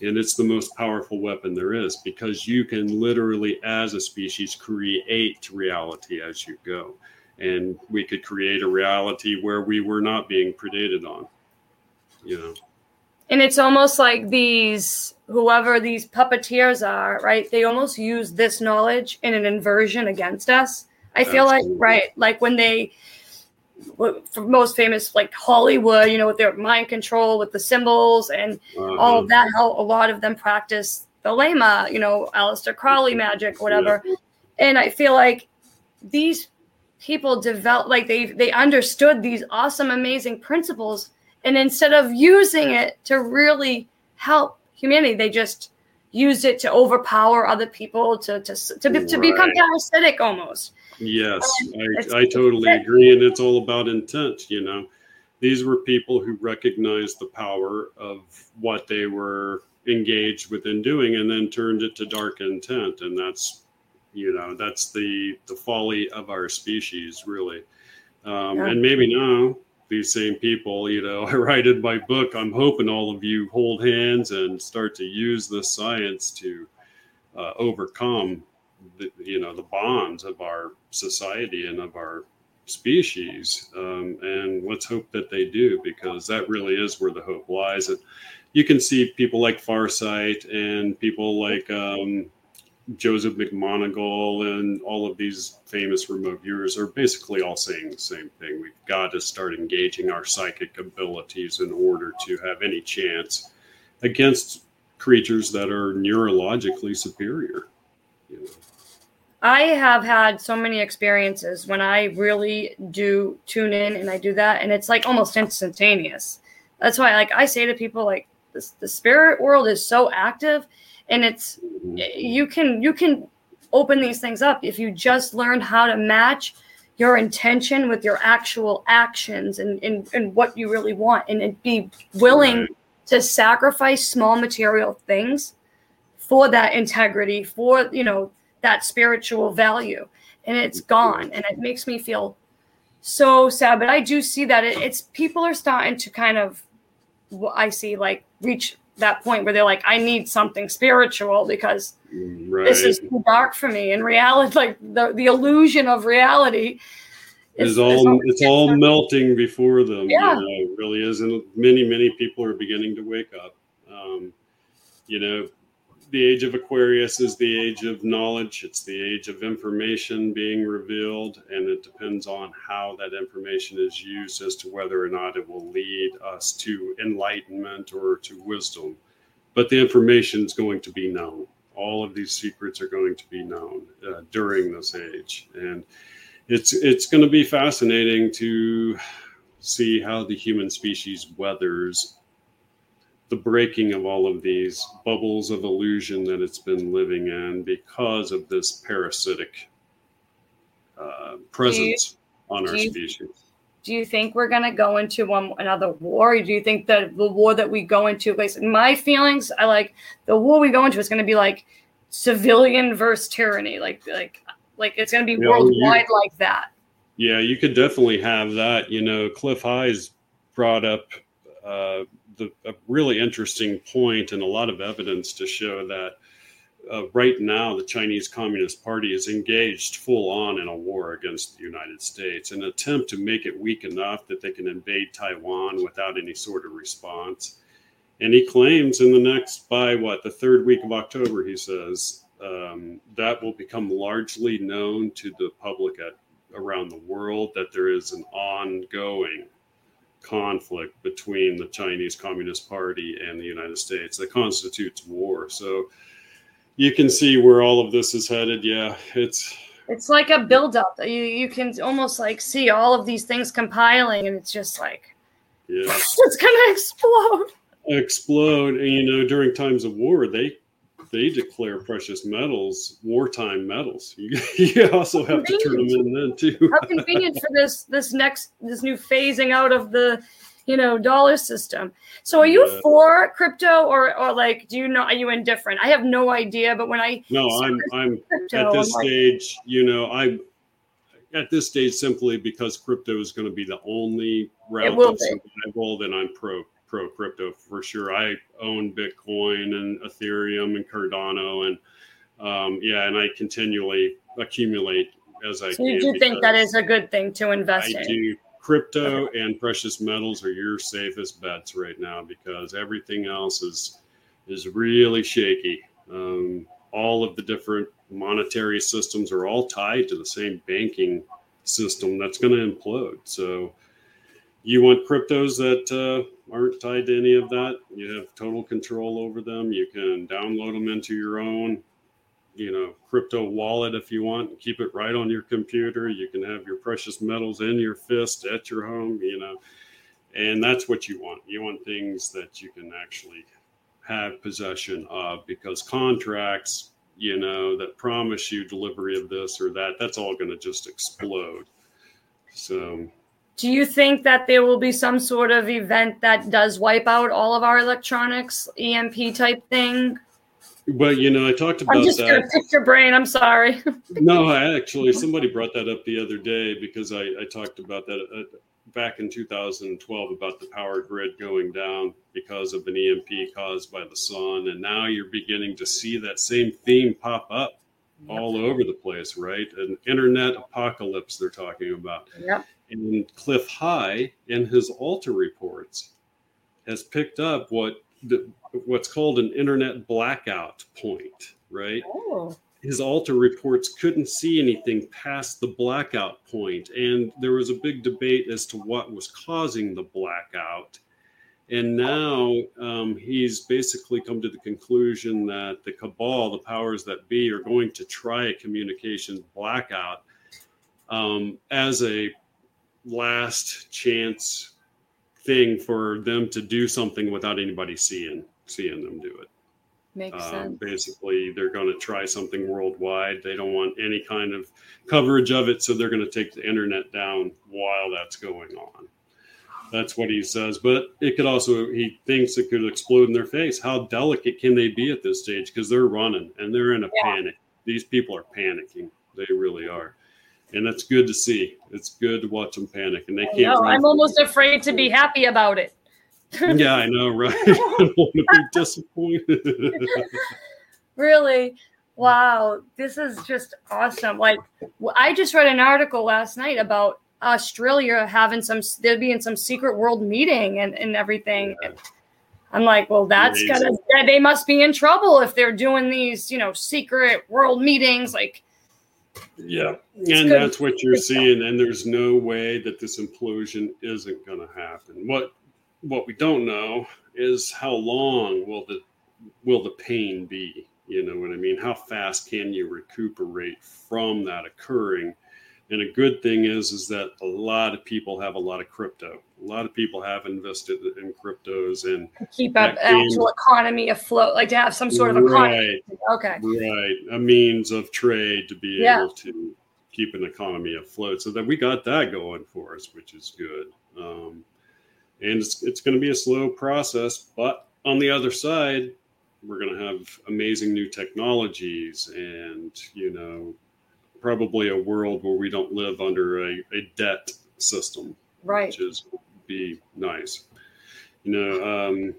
Speaker 4: And it's the most powerful weapon there is because you can literally, as a species, create reality as you go. And we could create a reality where we were not being predated on, you know.
Speaker 3: And it's almost like these, whoever these puppeteers are, right? They almost use this knowledge in an inversion against us I feel like right, like when they for most famous like Hollywood, you know, with their mind control with the symbols and uh-huh. all of that, how a lot of them practice the Thelema, you know, Aleister Crowley magic, whatever. Yeah. And I feel like these people develop like they they understood these awesome, amazing principles, and instead of using it to really help humanity, they just used it to overpower other people, to to to, to, to become parasitic almost.
Speaker 4: Yes, um, I, I totally agree. And it's all about intent, you know. These were people who recognized the power of what they were engaged within doing and then turned it to dark intent. And that's, you know, that's the the folly of our species, really. Um, yeah. And maybe now these same people, you know, I write in my book, I'm hoping all of you hold hands and start to use the science to uh, overcome the, you know the bonds of our society and of our species um, and let's hope that they do because that really is where the hope lies and you can see people like farsight and people like um, joseph mcmoneagle and all of these famous remote viewers are basically all saying the same thing we've got to start engaging our psychic abilities in order to have any chance against creatures that are neurologically superior you know.
Speaker 3: I have had so many experiences when I really do tune in and I do that, and it's like almost instantaneous. That's why, like, I say to people, like, the spirit world is so active, and it's mm-hmm. eh, you can you can open these things up if you just learn how to match your intention with your actual actions and and, and what you really want, and be willing to sacrifice small material things for that integrity, for you know that spiritual value. And it's gone. And it makes me feel so sad. But i do see that it, it's people are starting to kind of i see like reach that point where they're like i need something spiritual because right. this is too dark for me in reality like the, the illusion of reality
Speaker 4: is, all it's all melting before them yeah. You know, it really is and many many people are beginning to wake up um, you know the age of Aquarius is the age of knowledge. It's the age of information being revealed, and it depends on how that information is used as to whether or not it will lead us to enlightenment or to wisdom. But the information is going to be known. All of these secrets are going to be known uh, during this age, and it's it's going to be fascinating to see how the human species weathers the breaking of all of these bubbles of illusion that it's been living in because of this parasitic uh, presence you, on our you, species.
Speaker 3: Do you think we're going to go into one another war? Or do you think that the war that we go into, like my feelings, I like the war we go into is going to be like civilian versus tyranny, like like like it's going to be you worldwide know, like that.
Speaker 4: Yeah, you could definitely have that. You know, Cliff Highs brought up uh, the, a really interesting point and a lot of evidence to show that uh, right now the Chinese Communist Party is engaged full on in a war against the United States, an attempt to make it weak enough that they can invade Taiwan without any sort of response. And he claims in the next, by what, the third week of October, he says, um, that will become largely known to the public at, around the world that there is an ongoing conflict between the Chinese Communist Party and the United States that constitutes war. So you can see where all of this is headed. Yeah, it's
Speaker 3: it's like a buildup. You you can almost like see all of these things compiling, and it's just like
Speaker 4: yeah,
Speaker 3: it's gonna explode.
Speaker 4: Explode, and you know during times of war they they declare precious metals wartime metals. You, you also have to turn them in then too.
Speaker 3: How convenient for this this next this new phasing out of the you know dollar system. So are you
Speaker 4: Yeah.
Speaker 3: for crypto or or like do you know are you indifferent? I have no idea, but when I
Speaker 4: No, I'm I'm
Speaker 3: crypto,
Speaker 4: at this
Speaker 3: I'm like,
Speaker 4: stage, you know, I'm at this stage simply because crypto is going to be the only route of
Speaker 3: be.
Speaker 4: survival. Then I'm pro pro crypto for sure. I own Bitcoin and Ethereum and Cardano, and um, yeah, and I continually accumulate as I
Speaker 3: so you do think that is a good thing to invest
Speaker 4: I
Speaker 3: in?
Speaker 4: do. Crypto and precious metals are your safest bets right now because everything else is is really shaky. Um, all of the different monetary systems are all tied to the same banking system that's going to implode. So you want cryptos that uh, aren't tied to any of that. You have total control over them. You can download them into your own you know crypto wallet if you want. And keep it right on your computer. You can have your precious metals in your fist at your home you know. And that's what you want. You want things that you can actually have possession of because contracts you know that promise you delivery of this or that that's all going to just explode. So
Speaker 3: Do you think that there will be some sort of event that does wipe out all of our electronics, EMP type thing?
Speaker 4: but you know i talked about
Speaker 3: I'm just
Speaker 4: that
Speaker 3: gonna pick your brain. I'm sorry.
Speaker 4: no, I actually somebody brought that up the other day because I, I talked about that uh, back in 2012 about the power grid going down because of an EMP caused by the sun, and now you're beginning to see that same theme pop up all over the place, right? An internet apocalypse they're talking about.
Speaker 3: Yep.
Speaker 4: And Cliff High in his Alta reports has picked up what the, what's called an internet blackout point, right?
Speaker 3: Oh.
Speaker 4: his Alta reports couldn't see anything past the blackout point, and there was a big debate as to what was causing the blackout. And now um, he's basically come to the conclusion that the cabal, the powers that be, are going to try a communications blackout um, as a last chance thing for them to do something without anybody seeing seeing them do it.
Speaker 3: Makes
Speaker 4: Um,
Speaker 3: sense.
Speaker 4: basically, they're going to try something worldwide. They don't want any kind of coverage of it, so they're going to take the internet down while that's going on. That's what he says. But it could also, he thinks it could explode in their face. How delicate can they be at this stage? Because they're running and they're in a
Speaker 3: Yeah.
Speaker 4: panic. These people are panicking. They really are. And that's good to see. It's good to watch them panic. And they can't.
Speaker 3: No,
Speaker 4: run
Speaker 3: I'm almost
Speaker 4: it.
Speaker 3: afraid to be happy about it.
Speaker 4: Yeah, I know, right? I don't want to be disappointed.
Speaker 3: Really? Wow, this is just awesome. Like, I just read an article last night about Australia having some, they'd be in some secret world meeting and, and everything.
Speaker 4: Yeah.
Speaker 3: I'm like, well, that's
Speaker 4: Amazing.
Speaker 3: gonna, they must be in trouble if they're doing these, you know, secret world meetings. Like,
Speaker 4: Yeah, and
Speaker 3: good.
Speaker 4: that's what you're seeing. And there's no way that this implosion isn't going to happen. What what we don't know is how long will the will the pain be? You know what I mean? How fast can you recuperate from that occurring? And a good thing is is that a lot of people have a lot of crypto. A lot of people have invested in cryptos and
Speaker 3: keep up
Speaker 4: game-
Speaker 3: actual economy afloat, like to have some sort of economy.
Speaker 4: right,
Speaker 3: Okay.
Speaker 4: Right, a means of trade to be
Speaker 3: Yeah.
Speaker 4: able to keep an economy afloat. So that we got that going for us, which is good. Um, and it's, it's going to be a slow process, but on the other side, we're going to have amazing new technologies and, you know, probably a world where we don't live under a, a debt system
Speaker 3: Right.
Speaker 4: which is be nice. You know, um,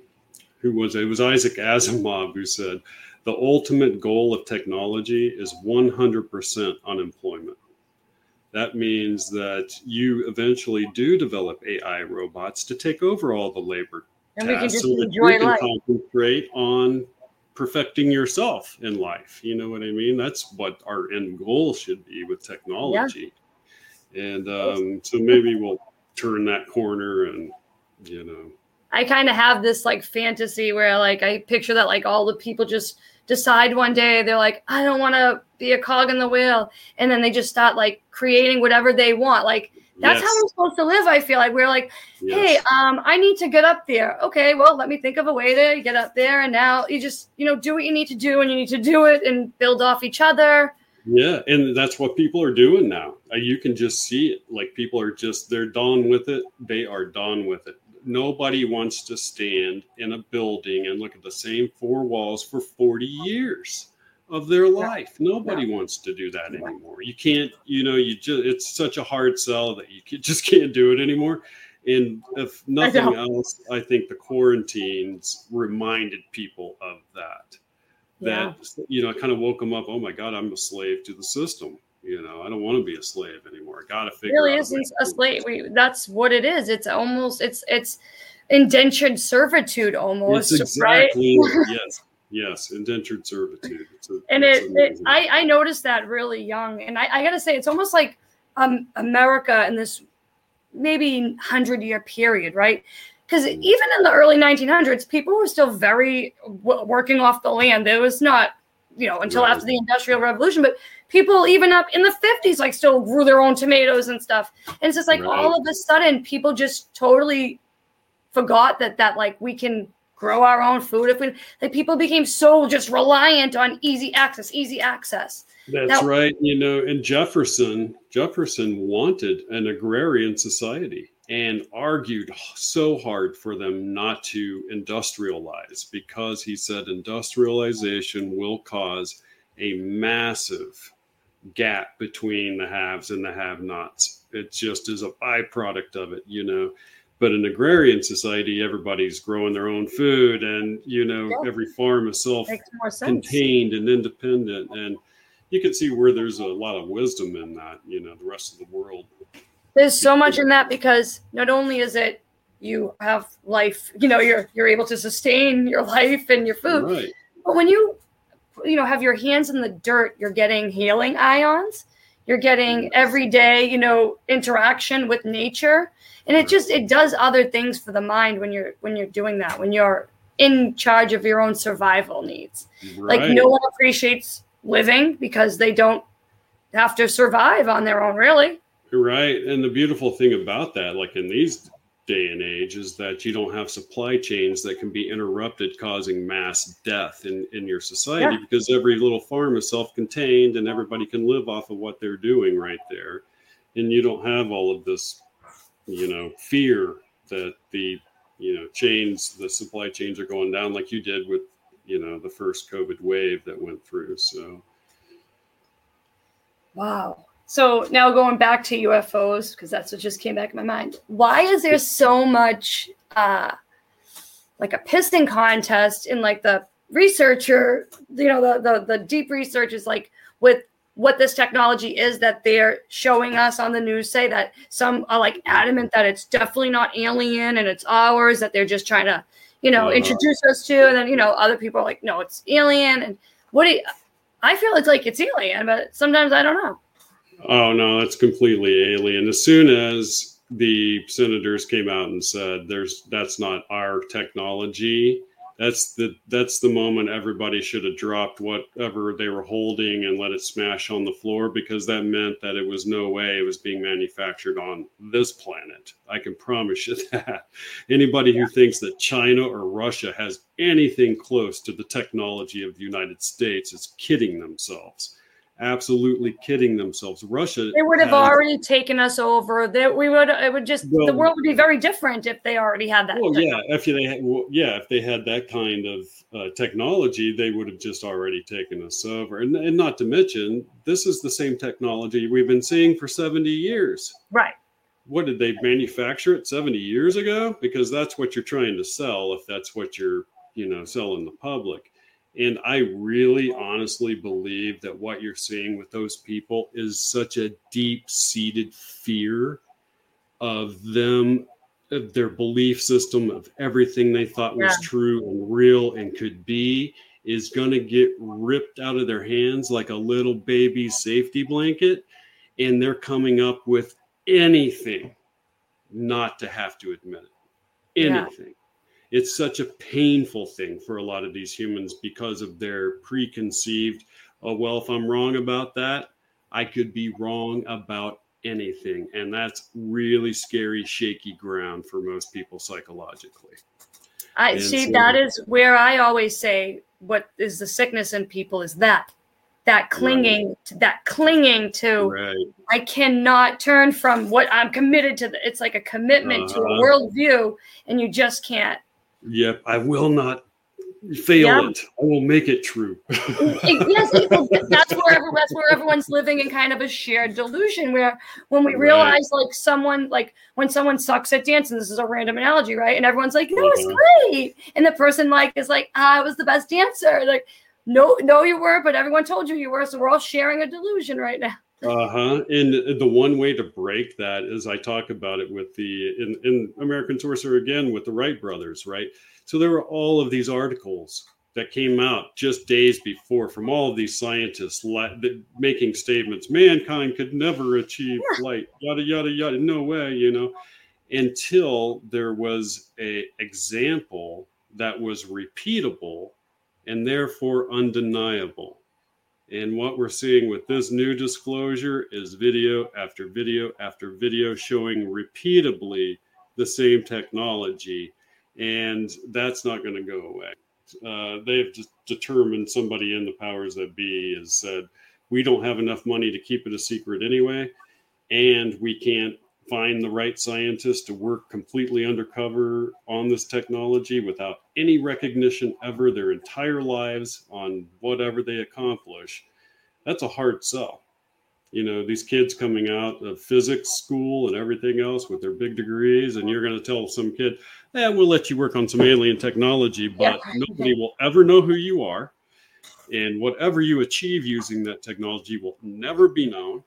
Speaker 4: who was it? It was Isaac Asimov who said the ultimate goal of technology is 100% unemployment. That means that you eventually do develop AI robots to take over all the labor
Speaker 3: And we can just
Speaker 4: so that
Speaker 3: enjoy
Speaker 4: can
Speaker 3: life.
Speaker 4: concentrate on perfecting yourself in life. You know what I mean? That's what our end goal should be with technology. Yeah. And um, so maybe we'll turn that corner and, you know.
Speaker 3: I kind of have this like fantasy where like I picture that like all the people just decide one day they're like, I don't want to be a cog in the wheel. And then they just start like creating whatever they want. Like that's yes. how we're supposed to live. I feel like we're like, yes. hey, um, I need to get up there. Okay, well, let me think of a way to get up there. And now you just, you know, do what you need to do and you need to do it and build off each other.
Speaker 4: Yeah, and that's what people are doing now. Uh, you can just see it. Like people are just they're done with it. They are done with it. Nobody wants to stand in a building and look at the same four walls for 40 years of their life. Nobody wants to do that anymore. You can't, you know, you just it's such a hard sell that you just can't do it anymore. And if nothing I else, I think the quarantines reminded people of that. That yeah. you know, I kind of woke them up. Oh my God, I'm a slave to the system. You know, I don't want to be a slave anymore. I got to figure.
Speaker 3: It really isn't a slave. We, that's what it is. It's almost it's it's indentured servitude almost. It's exactly
Speaker 4: right? yes Yes, indentured servitude.
Speaker 3: A, and it, it, I, I noticed that really young, and I, I got to say, it's almost like um, America in this maybe hundred year period, right? Because mm. even in the early 1900s, people were still very w- working off the land. There was not, you know, until right. after the Industrial Revolution, but people even up in the 50s like still grew their own tomatoes and stuff. And it's just like right. all of a sudden, people just totally forgot that that like we can grow our own food. If we like people became so just reliant on easy access easy access.
Speaker 4: That's now, right you know and jefferson jefferson wanted an agrarian society and argued so hard for them not to industrialize because he said industrialization will cause a massive gap between the haves and the have nots it just is a byproduct of it you know but in agrarian society everybody's growing their own food and you know yeah. every farm is self-contained and independent and you can see where there's a lot of wisdom in that you know the rest of the world
Speaker 3: there's so much in that because not only is it you have life you know you're you're able to sustain your life and your food right. but when you you know have your hands in the dirt you're getting healing ions you're getting everyday you know interaction with nature. And it just it does other things for the mind when you're when you're doing that when you're in charge of your own survival needs. Right. like no one appreciates living because they don't have to survive on their own really.
Speaker 4: Right. And the beautiful thing about that like in these day and age is that you don't have supply chains that can be interrupted causing mass death in, in your society yeah. because every little farm is self-contained and everybody can live off of what they're doing right there. And you don't have all of this you know fear that the you know chains the supply chains are going down like you did with you know the first covid wave that went through. So
Speaker 3: wow so now going back to ufos because that's what just came back in my mind. Why is there so much uh like a piston contest in like the researcher you know the the, the deep research is like with what this technology is that they're showing us on the news say that some are like adamant that it's definitely not alien and it's ours that they're just trying to you know uh-huh. introduce us to and then you know other people are like no it's alien. And what do you, i feel it's like it's alien but sometimes i don't know
Speaker 4: oh no that's completely alien as soon as the senators came out and said there's that's not our technology that's the that's the moment everybody should have dropped whatever they were holding and let it smash on the floor because that meant that it was no way it was being manufactured on this planet. I can promise you that. Anybody who thinks that China or Russia has anything close to the technology of the United States is kidding themselves absolutely kidding themselves. Russia
Speaker 3: they would have has, already taken us over. That we would it would just well, the world would be very different if they already had that.
Speaker 4: Well, yeah, if they had, well, yeah, if they had that kind of uh, technology, they would have just already taken us over. And, and not to mention, this is the same technology we've been seeing for seventy years.
Speaker 3: Right.
Speaker 4: What did they manufacture it 70 years ago? Because that's what you're trying to sell if that's what you're, you know, selling the public and I really honestly believe that what you're seeing with those people is such a deep seated fear of them, of their belief system, of everything they thought was yeah. true and real and could be. is going to get ripped out of their hands like a little baby safety blanket. And they're coming up with anything not to have to admit it. Anything. Yeah. It's such a painful thing for a lot of these humans because of their preconceived, oh, well, if I'm wrong about that, I could be wrong about anything. And that's really scary, shaky ground for most people psychologically.
Speaker 3: I and see so, that is where I always say what is the sickness in people is that that clinging right. to that clinging to right. I cannot turn from what I'm committed to. The, it's like a commitment uh-huh. to a uh-huh. worldview, and you just can't.
Speaker 4: Yep, I will not fail yeah. it. I will make it true.
Speaker 3: yes, that's where that's where everyone's living in kind of a shared delusion. Where when we realize, right. like someone, like when someone sucks at dancing, this is a random analogy, right? And everyone's like, "That was uh-huh. great," and the person like is like, "I was the best dancer." Like, no, no, you were, but everyone told you you were. So we're all sharing a delusion right now.
Speaker 4: Uh huh. And the one way to break that is I talk about it with the in, in American Sorcerer again with the Wright brothers, right? So there were all of these articles that came out just days before from all of these scientists making statements mankind could never achieve flight yada yada yada no way you know until there was a example that was repeatable and therefore undeniable and what we're seeing with this new disclosure is video after video after video showing repeatably the same technology and that's not going to go away. Uh, they've determined somebody in the powers that be has said we don't have enough money to keep it a secret anyway, and we can't find the right scientists to work completely undercover on this technology without any recognition ever their entire lives on whatever they accomplish. That's a hard sell you know these kids coming out of physics school and everything else with their big degrees and you're going to tell some kid yeah we'll let you work on some alien technology but yeah. nobody will ever know who you are and whatever you achieve using that technology will never be known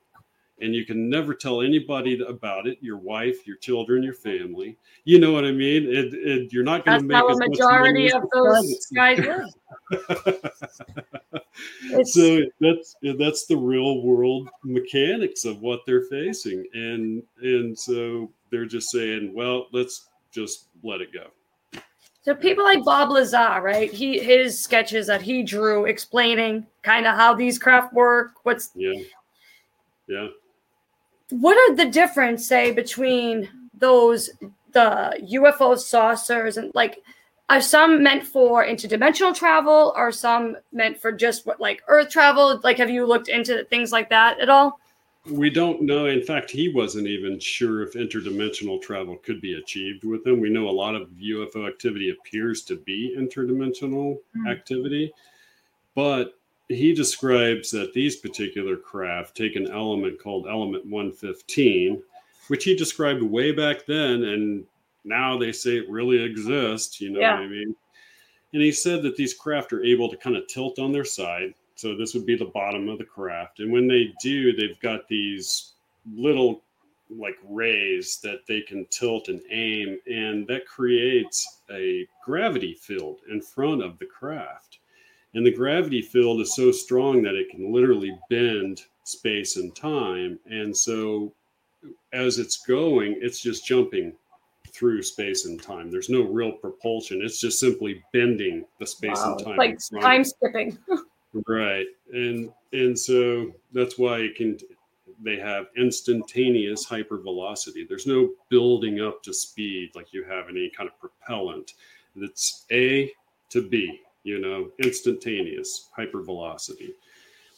Speaker 4: and you can never tell anybody about it your wife your children your family. You know what i mean? It, it, you're not going to make how a majority of those guys so that's that's the real world mechanics of what they're facing. And and so they're just saying well let's just let it go.
Speaker 3: So people like Bob Lazar, right? He his sketches that he drew explaining kind of how these craft work, what's
Speaker 4: yeah. Yeah
Speaker 3: what are the difference say between those the UFO saucers and like are some meant for interdimensional travel are some meant for just what like earth travel? Like have you looked into things like that at all?
Speaker 4: We don't know. In fact he wasn't even sure if interdimensional travel could be achieved with them. We know a lot of ufo activity appears to be interdimensional mm-hmm. activity but he describes that these particular craft take an element called element 115 which he described way back then and now they say it really exists you know yeah. what i mean and he said that these craft are able to kind of tilt on their side so this would be the bottom of the craft and when they do they've got these little like rays that they can tilt and aim and that creates a gravity field in front of the craft and the gravity field is so strong that it can literally bend space and time. And so as it's going, it's just jumping through space and time. There's no real propulsion. It's just simply bending the space wow. and time.
Speaker 3: Like time skipping.
Speaker 4: right. And and so that's why it can they have instantaneous hypervelocity. There's no building up to speed like you have any kind of propellant. It's A to B you know, instantaneous hypervelocity.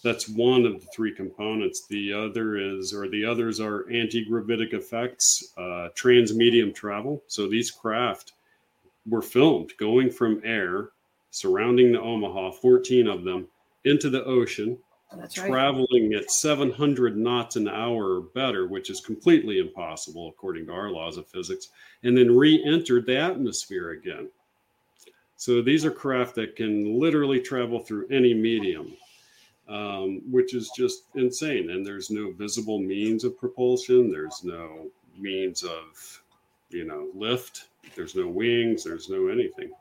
Speaker 4: That's one of the three components. The other is, or the others are anti gravitic effects, uh, transmedium travel. So these craft were filmed going from air surrounding the Omaha, 14 of them, into the ocean, right. traveling at 700 knots an hour or better, which is completely impossible according to our laws of physics, and then re entered the atmosphere again. So these are craft that can literally travel through any medium, um, which is just insane. And there's no visible means of propulsion. There's no means of, you know, lift. There's no wings. There's no anything.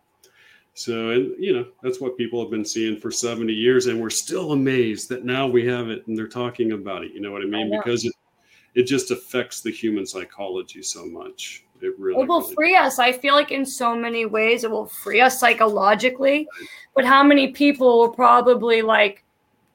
Speaker 4: So, and you know, that's what people have been seeing for 70 years, and we're still amazed that now we have it and they're talking about it. You know what I mean?
Speaker 3: I
Speaker 4: because it it just affects the human psychology so much. It really
Speaker 3: It will
Speaker 4: really
Speaker 3: free us. I feel like in so many ways it will free us psychologically. But how many people will probably like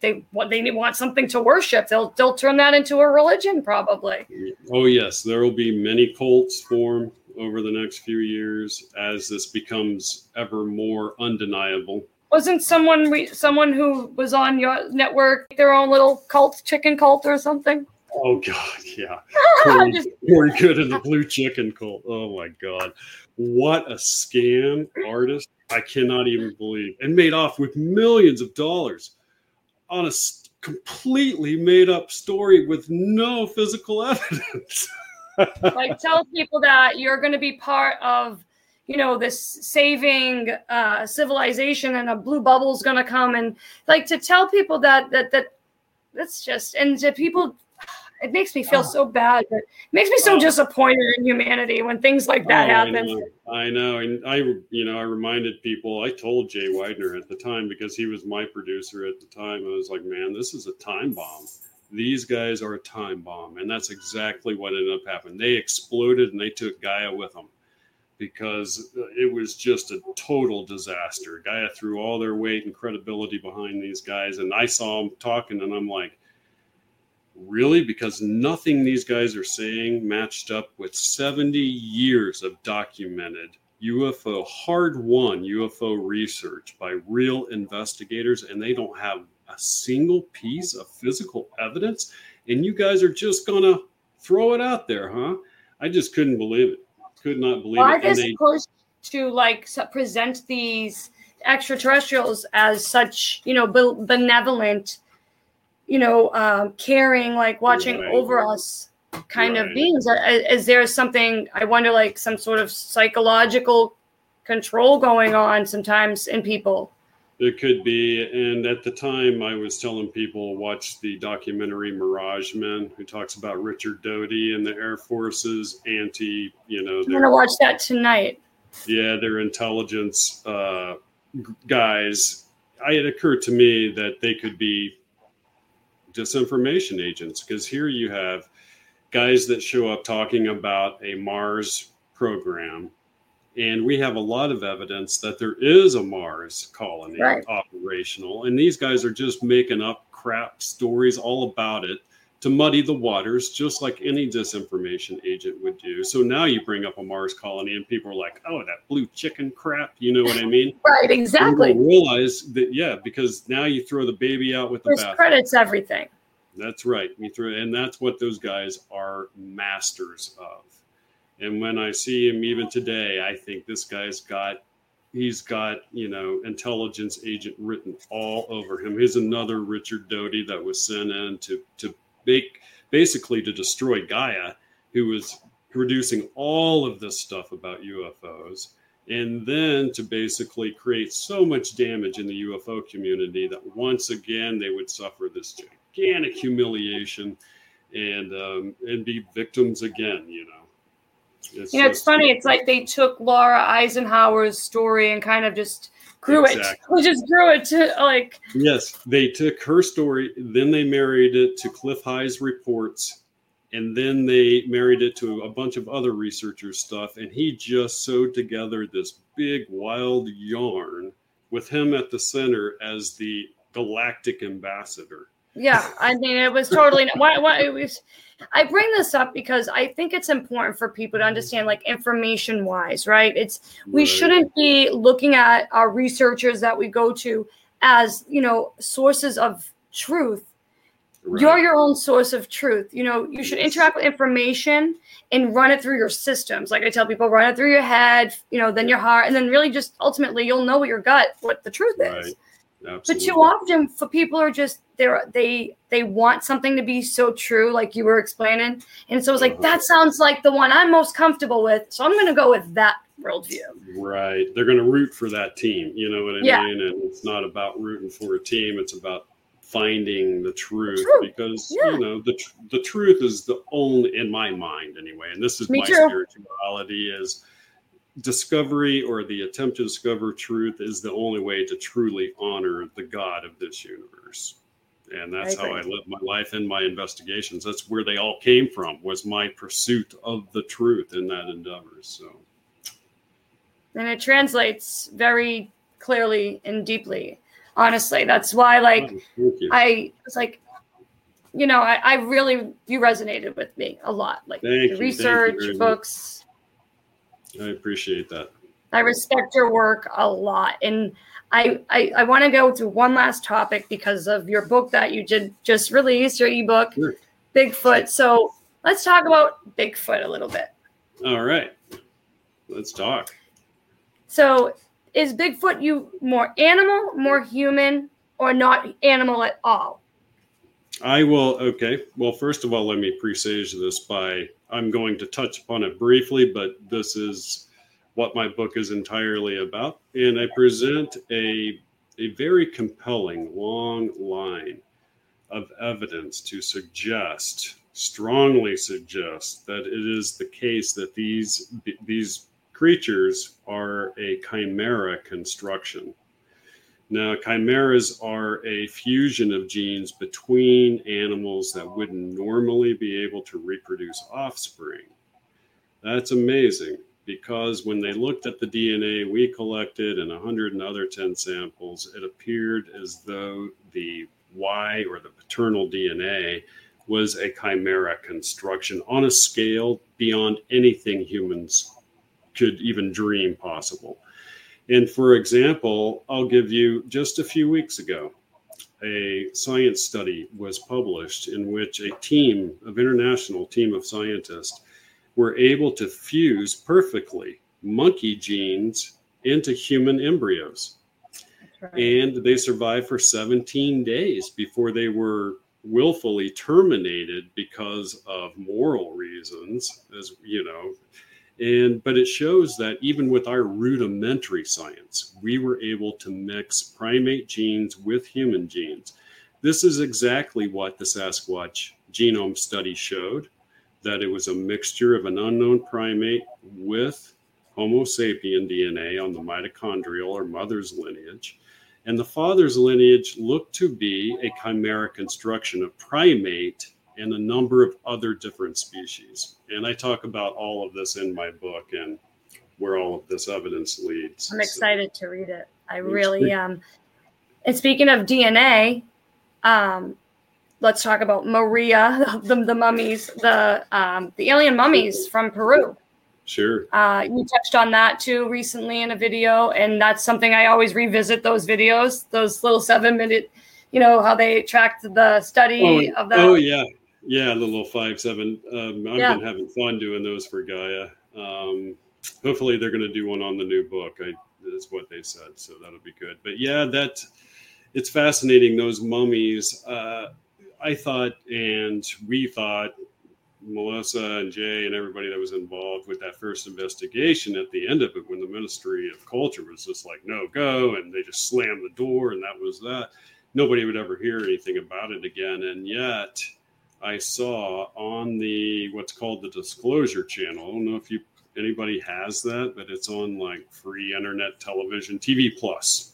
Speaker 3: they what they want something to worship? They'll they'll turn that into a religion probably.
Speaker 4: Oh yes, there will be many cults form over the next few years as this becomes ever more undeniable.
Speaker 3: Wasn't someone someone who was on your network their own little cult, chicken cult or something?
Speaker 4: Oh God, yeah. Corey, Corey Goode and the Blue Chicken Cult. Oh my God, what a scam artist! I cannot even believe, and made off with millions of dollars on a completely made up story with no physical evidence.
Speaker 3: like tell people that you're going to be part of you know this saving uh civilization and a blue bubble's going to come and like to tell people that that that that's just and to people it makes me feel
Speaker 4: Oh.
Speaker 3: so bad but it makes me so
Speaker 4: Oh.
Speaker 3: disappointed in humanity when things like that
Speaker 4: Oh, I
Speaker 3: happen
Speaker 4: know, I know, and I, you know, I reminded people. I told Jay Weidner at the time because he was my producer at the time. I was like, "Man, this is a time bomb. These guys are a time bomb," and that's exactly what ended up happening. They exploded and they took Gaia with them because it was just a total disaster. Gaia threw all their weight and credibility behind these guys, and I saw them talking, and I'm like really? Because nothing these guys are saying matched up with 70 years of documented UFO hard won UFO research by real investigators and they don't have a single piece of physical evidence? And you guys are just going to throw it out there huh? I just couldn't believe it. Could not believe
Speaker 3: why
Speaker 4: it. And they
Speaker 3: supposed to like present these extraterrestrials as such you know benevolent you know um, caring like watching
Speaker 4: Right.
Speaker 3: over us kind of beings is there something i wonder like some sort of psychological control going on sometimes in people
Speaker 4: It could be. And at the time, I was telling people watch the documentary Mirage Men, who talks about Richard Doty and the Air Force's anti, you know,
Speaker 3: i'm gonna watch that tonight
Speaker 4: yeah, their intelligence uh, guys. I, it occurred to me that they could be disinformation agents because here you have guys that show up talking about a Mars program. And we have a lot of evidence that there is a Mars colony
Speaker 3: Right.
Speaker 4: operational. And these guys are just making up crap stories all about it to muddy the waters, just like any disinformation agent would do. So now you bring up a Mars colony, and people are like, oh, that blue chicken crap. You know what I mean?
Speaker 3: right exactly
Speaker 4: realize that, yeah, because now you throw the baby out with the bath.
Speaker 3: credits everything
Speaker 4: That's right. You throw, and that's what those guys are masters of. And when I see him even today, I think this guy's got he's got you know intelligence agent written all over him. He's another Richard Doty that was sent in to to basically to destroy Gaia, who was producing all of this stuff about UFOs. And then to basically create so much damage in the UFO community that once again they would suffer this gigantic humiliation and um, and be victims again. You know,
Speaker 3: you know it's funny it's like they took laura eisenhower's story and kind of just grew it we just grew it to like
Speaker 4: Yes, they took her story, then they married it to Cliff High's reports, and then they married it to a bunch of other researchers' stuff, and he just sewed together this big wild yarn with him at the center as the galactic ambassador.
Speaker 3: Yeah, I mean, it was totally. Why? Why? It was. I bring this up because I think it's important for people to understand, like information wise, right? It's we shouldn't be looking at our researchers that we go to as you know sources of truth.
Speaker 4: Right.
Speaker 3: You're your own source of truth. You know, you should interact with information and run it through your systems. Like I tell people, run it through your head, you know, then your heart, and then really just ultimately you'll know what your gut, what the truth is.
Speaker 4: Right.
Speaker 3: But too often, for people are just they're they they want something to be so true, like you were explaining, and so it's like
Speaker 4: Uh-huh.
Speaker 3: that sounds like the one I'm most comfortable with, so I'm going to go with that worldview.
Speaker 4: Right. They're going to root for that team. You know what I
Speaker 3: Yeah.
Speaker 4: mean? And it's not about rooting for a team. It's about finding the truth,
Speaker 3: truth.
Speaker 4: because,
Speaker 3: Yeah.
Speaker 4: you know, the, tr- the truth is the only, in my mind anyway, and this is
Speaker 3: Me
Speaker 4: my
Speaker 3: too.
Speaker 4: spirituality is discovery or the attempt to discover truth is the only way to truly honor the God of this universe. And that's I how I live my life and my investigations. That's where they all came from was my pursuit of the truth in that endeavor. So
Speaker 3: and it translates very clearly and deeply. Honestly, that's why like oh, I was like, you know, I, I, really you resonated with me a lot. Like
Speaker 4: thank
Speaker 3: the research, books.
Speaker 4: I appreciate that.
Speaker 3: I respect your work a lot. And I I, I want to go to one last topic because of your book that you did just release, your ebook, sure. Bigfoot. So let's talk about Bigfoot a little bit.
Speaker 4: All right. Let's talk.
Speaker 3: So is Bigfoot you more animal, more human, or not animal at all?
Speaker 4: I will. Okay. Well, first of all, let me presage this by I'm going to touch upon it briefly, but this is what my book is entirely about. And I present a, a very compelling long line of evidence to suggest, strongly suggest, that it is the case that these, these creatures are a chimera construction. Now, chimeras are a fusion of genes between animals that wouldn't normally be able to reproduce offspring. That's amazing because when they looked at the DNA we collected and 100 and other 10 samples, it appeared as though the Y or the paternal DNA was a chimera construction on a scale beyond anything humans could even dream possible. And for example, I'll give you just a few weeks ago, a science study was published in which a team of international team of scientists were able to fuse perfectly monkey genes into human embryos. Right. And they survived for 17 days before they were willfully terminated because of moral reasons, as you know, and but it shows that even with our rudimentary science, we were able to mix primate genes with human genes. This is exactly what the Sasquatch genome study showed that it was a mixture of an unknown primate with Homo sapien DNA on the mitochondrial or mother's lineage. And the father's lineage looked to be a chimeric construction of primate and a number of other different species. And I talk about all of this in my book and where all of this evidence leads.
Speaker 3: I'm excited so, to read it. I really am. Um, and speaking of DNA, um, let's talk about Maria, the, the mummies, the um, the alien mummies from Peru.
Speaker 4: Sure.
Speaker 3: Uh, you touched on that too recently in a video, and that's something I always revisit those videos, those little seven minute, you know, how they tracked the study
Speaker 4: oh,
Speaker 3: of that.
Speaker 4: Oh yeah, yeah, the little five seven. Um, I've yeah. been having fun doing those for Gaia. Um, hopefully, they're going to do one on the new book. I that's what they said, so that'll be good. But yeah, that it's fascinating. Those mummies. Uh, I thought, and we thought, Melissa and Jay and everybody that was involved with that first investigation at the end of it, when the Ministry of Culture was just like, no go, and they just slammed the door, and that was that. Nobody would ever hear anything about it again. And yet, I saw on the what's called the disclosure channel. I don't know if you anybody has that, but it's on like free internet television, TV plus.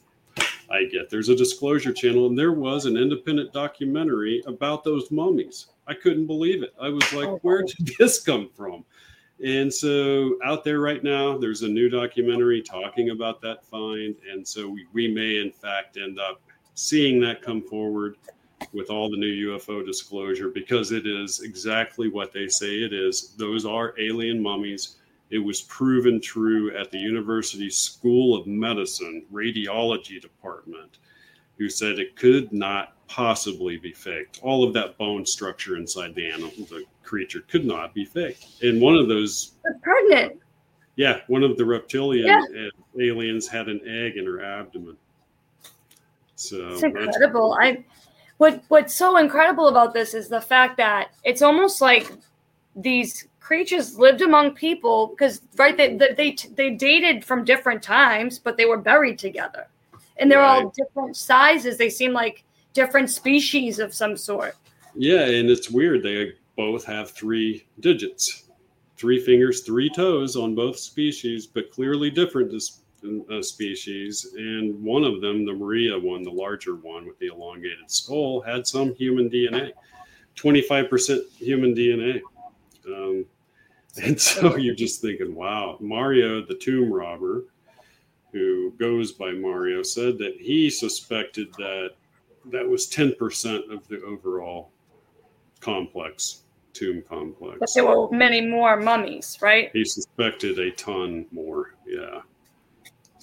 Speaker 4: I get there's a disclosure channel, and there was an independent documentary about those mummies. I couldn't believe it. I was like, oh, where did this come from? And so out there right now, there's a new documentary talking about that find. And so we, we may, in fact, end up seeing that come forward with all the new UFO disclosure because it is exactly what they say it is. Those are alien mummies. It was proven true at the University School of Medicine radiology department, who said it could not possibly be faked. All of that bone structure inside the animal, the creature, could not be faked. And one of those.
Speaker 3: pregnant.
Speaker 4: Yeah, one of the reptilian yeah. aliens had an egg in her abdomen. So
Speaker 3: it's incredible. I what what's so incredible about this is the fact that it's almost like these creatures lived among people because right they, they they dated from different times but they were buried together. And they're right. all different sizes. They seem like different species of some sort.
Speaker 4: Yeah and it's weird. They both have three digits. Three fingers, three toes on both species, but clearly different dis- uh, species. And one of them, the Maria one, the larger one with the elongated skull, had some human DNA, 25% human DNA. Um, and so you're just thinking, wow, Mario, the tomb robber, who goes by Mario, said that he suspected that that was 10% of the overall complex, tomb complex.
Speaker 3: But there were many more mummies, right?
Speaker 4: He suspected a ton more. Yeah.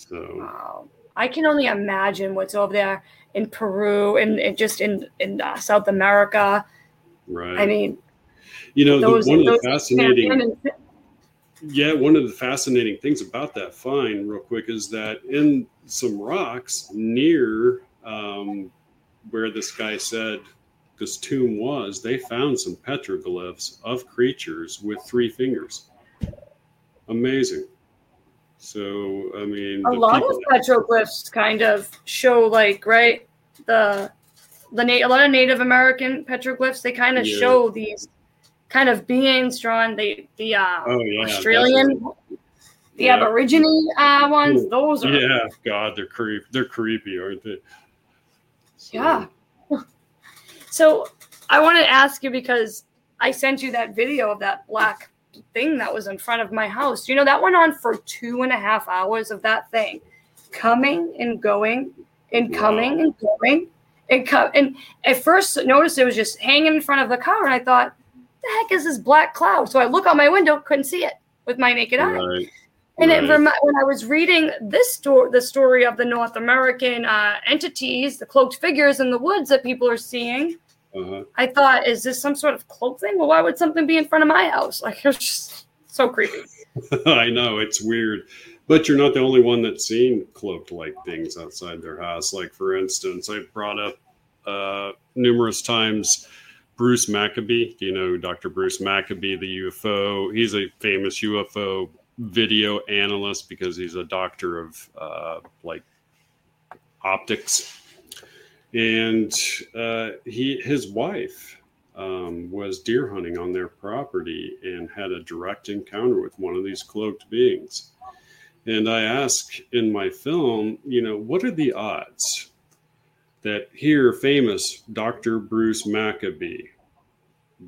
Speaker 4: So
Speaker 3: Wow. I can only imagine what's over there in Peru and, and just in in uh, South America.
Speaker 4: right.
Speaker 3: I mean,
Speaker 4: you know, the, one of the
Speaker 3: those
Speaker 4: fascinating yeah, one of the fascinating things about that find, real quick, is that in some rocks near um, where this guy said this tomb was, they found some petroglyphs of creatures with three fingers. Amazing. So, I mean,
Speaker 3: a lot of petroglyphs kind of show like right the the na- a lot of Native American petroglyphs they kind of
Speaker 4: Yeah.
Speaker 3: show these kind of beings drawn the the uh,
Speaker 4: oh yeah,
Speaker 3: Australian the
Speaker 4: Yeah.
Speaker 3: Aborigine uh, ones those are
Speaker 4: Yeah, God, they're creep. They're creepy, aren't they? So-
Speaker 3: Yeah. So I want to ask you because I sent you that video of that black thing that was in front of my house. You know, that went on for two and a half hours of that thing coming and going and coming and going and come and at first noticed it was just hanging in front of the car and I thought, the heck is this black cloud? So I look out my window, couldn't see it with my naked eye.
Speaker 4: Right.
Speaker 3: And
Speaker 4: right.
Speaker 3: it when I was reading this story, the story of the North American uh, entities, the cloaked figures in the woods that people are seeing,
Speaker 4: Uh-huh.
Speaker 3: I thought, is this some sort of cloak thing? Well, why would something be in front of my house? Like, it's just so creepy.
Speaker 4: I know it's weird, but you're not the only one that's seen cloaked like things outside their house. Like for instance, I brought up uh, numerous times Bruce Maccabee. Do you know Dr. Bruce Maccabee, the UFO? He's a famous UFO video analyst because he's a doctor of uh, like optics, and uh, he his wife um, was deer hunting on their property and had a direct encounter with one of these cloaked beings. And I ask in my film, you know, what are the odds that here, famous Dr. Bruce Maccabee,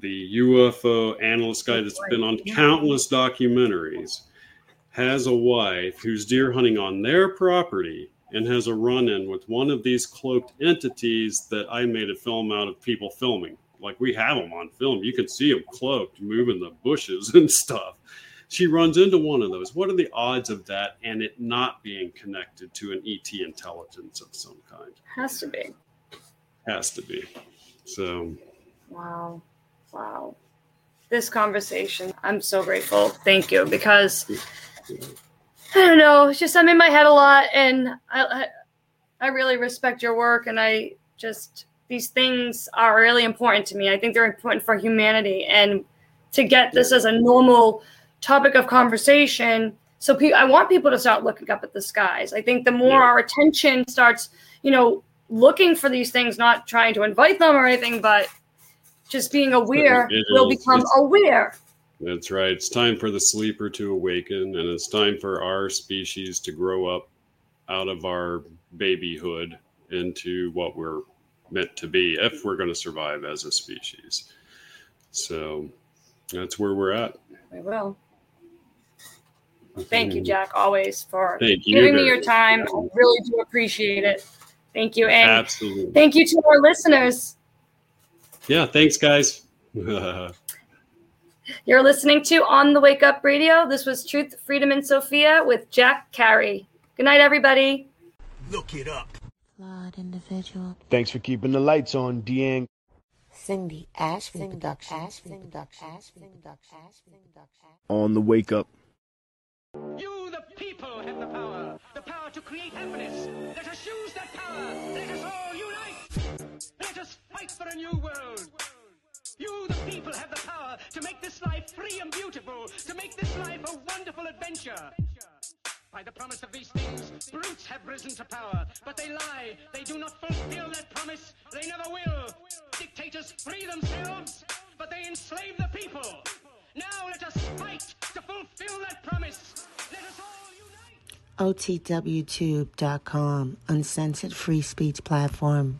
Speaker 4: the UFO analyst guy that's been on countless documentaries, has a wife who's deer hunting on their property and has a run in with one of these cloaked entities that I made a film out of people filming. Like we have them on film. You can see them cloaked moving the bushes and stuff. She runs into one of those. What are the odds of that and it not being connected to an ET intelligence of some kind?
Speaker 3: Has to be.
Speaker 4: Has to be. So,
Speaker 3: Wow. Wow. This conversation, I'm so grateful. Thank you because I don't know. It's just I'm in my head a lot, and I, I I really respect your work, and I just these things are really important to me. I think they're important for humanity, and to get this as a normal topic of conversation. So pe- I want people to start looking up at the skies. I think the more our attention starts, you know, looking for these things, not trying to invite them or anything, but just being aware,
Speaker 4: It
Speaker 3: we'll become aware.
Speaker 4: That's right. It's time for the sleeper to awaken, and it's time for our species to grow up out of our babyhood into what we're meant to be if we're going to survive as a species. So that's where we're at.
Speaker 3: We will. Thank you, Jack, always for
Speaker 4: Thank you
Speaker 3: giving me your time. I really do appreciate it. Thank you. And
Speaker 4: Absolutely.
Speaker 3: thank you to our listeners.
Speaker 4: Yeah. Thanks, guys.
Speaker 3: You're listening to On the Wake Up Radio. This was Truth, Freedom, and Sophia with Jack Carey. Good night, everybody.
Speaker 1: Look it up.
Speaker 5: Flawed individual.
Speaker 6: Thanks for keeping the lights on, Deang.
Speaker 5: Cindy Ashby Productions.
Speaker 6: On the wake up.
Speaker 2: You, the people, have the power. The power to create happiness. Let us use that power. Let us all unite. Let us fight for a new world. You, the people, have the power to make this life free and beautiful, to make this life a wonderful adventure. By the promise of these things, brutes have risen to power, but they lie. They do not fulfill that promise. They never will. Dictators free themselves, but they enslave the people. Now let us fight to fulfill that promise. Let us all unite.
Speaker 5: OTWTube.com, uncensored free speech platform.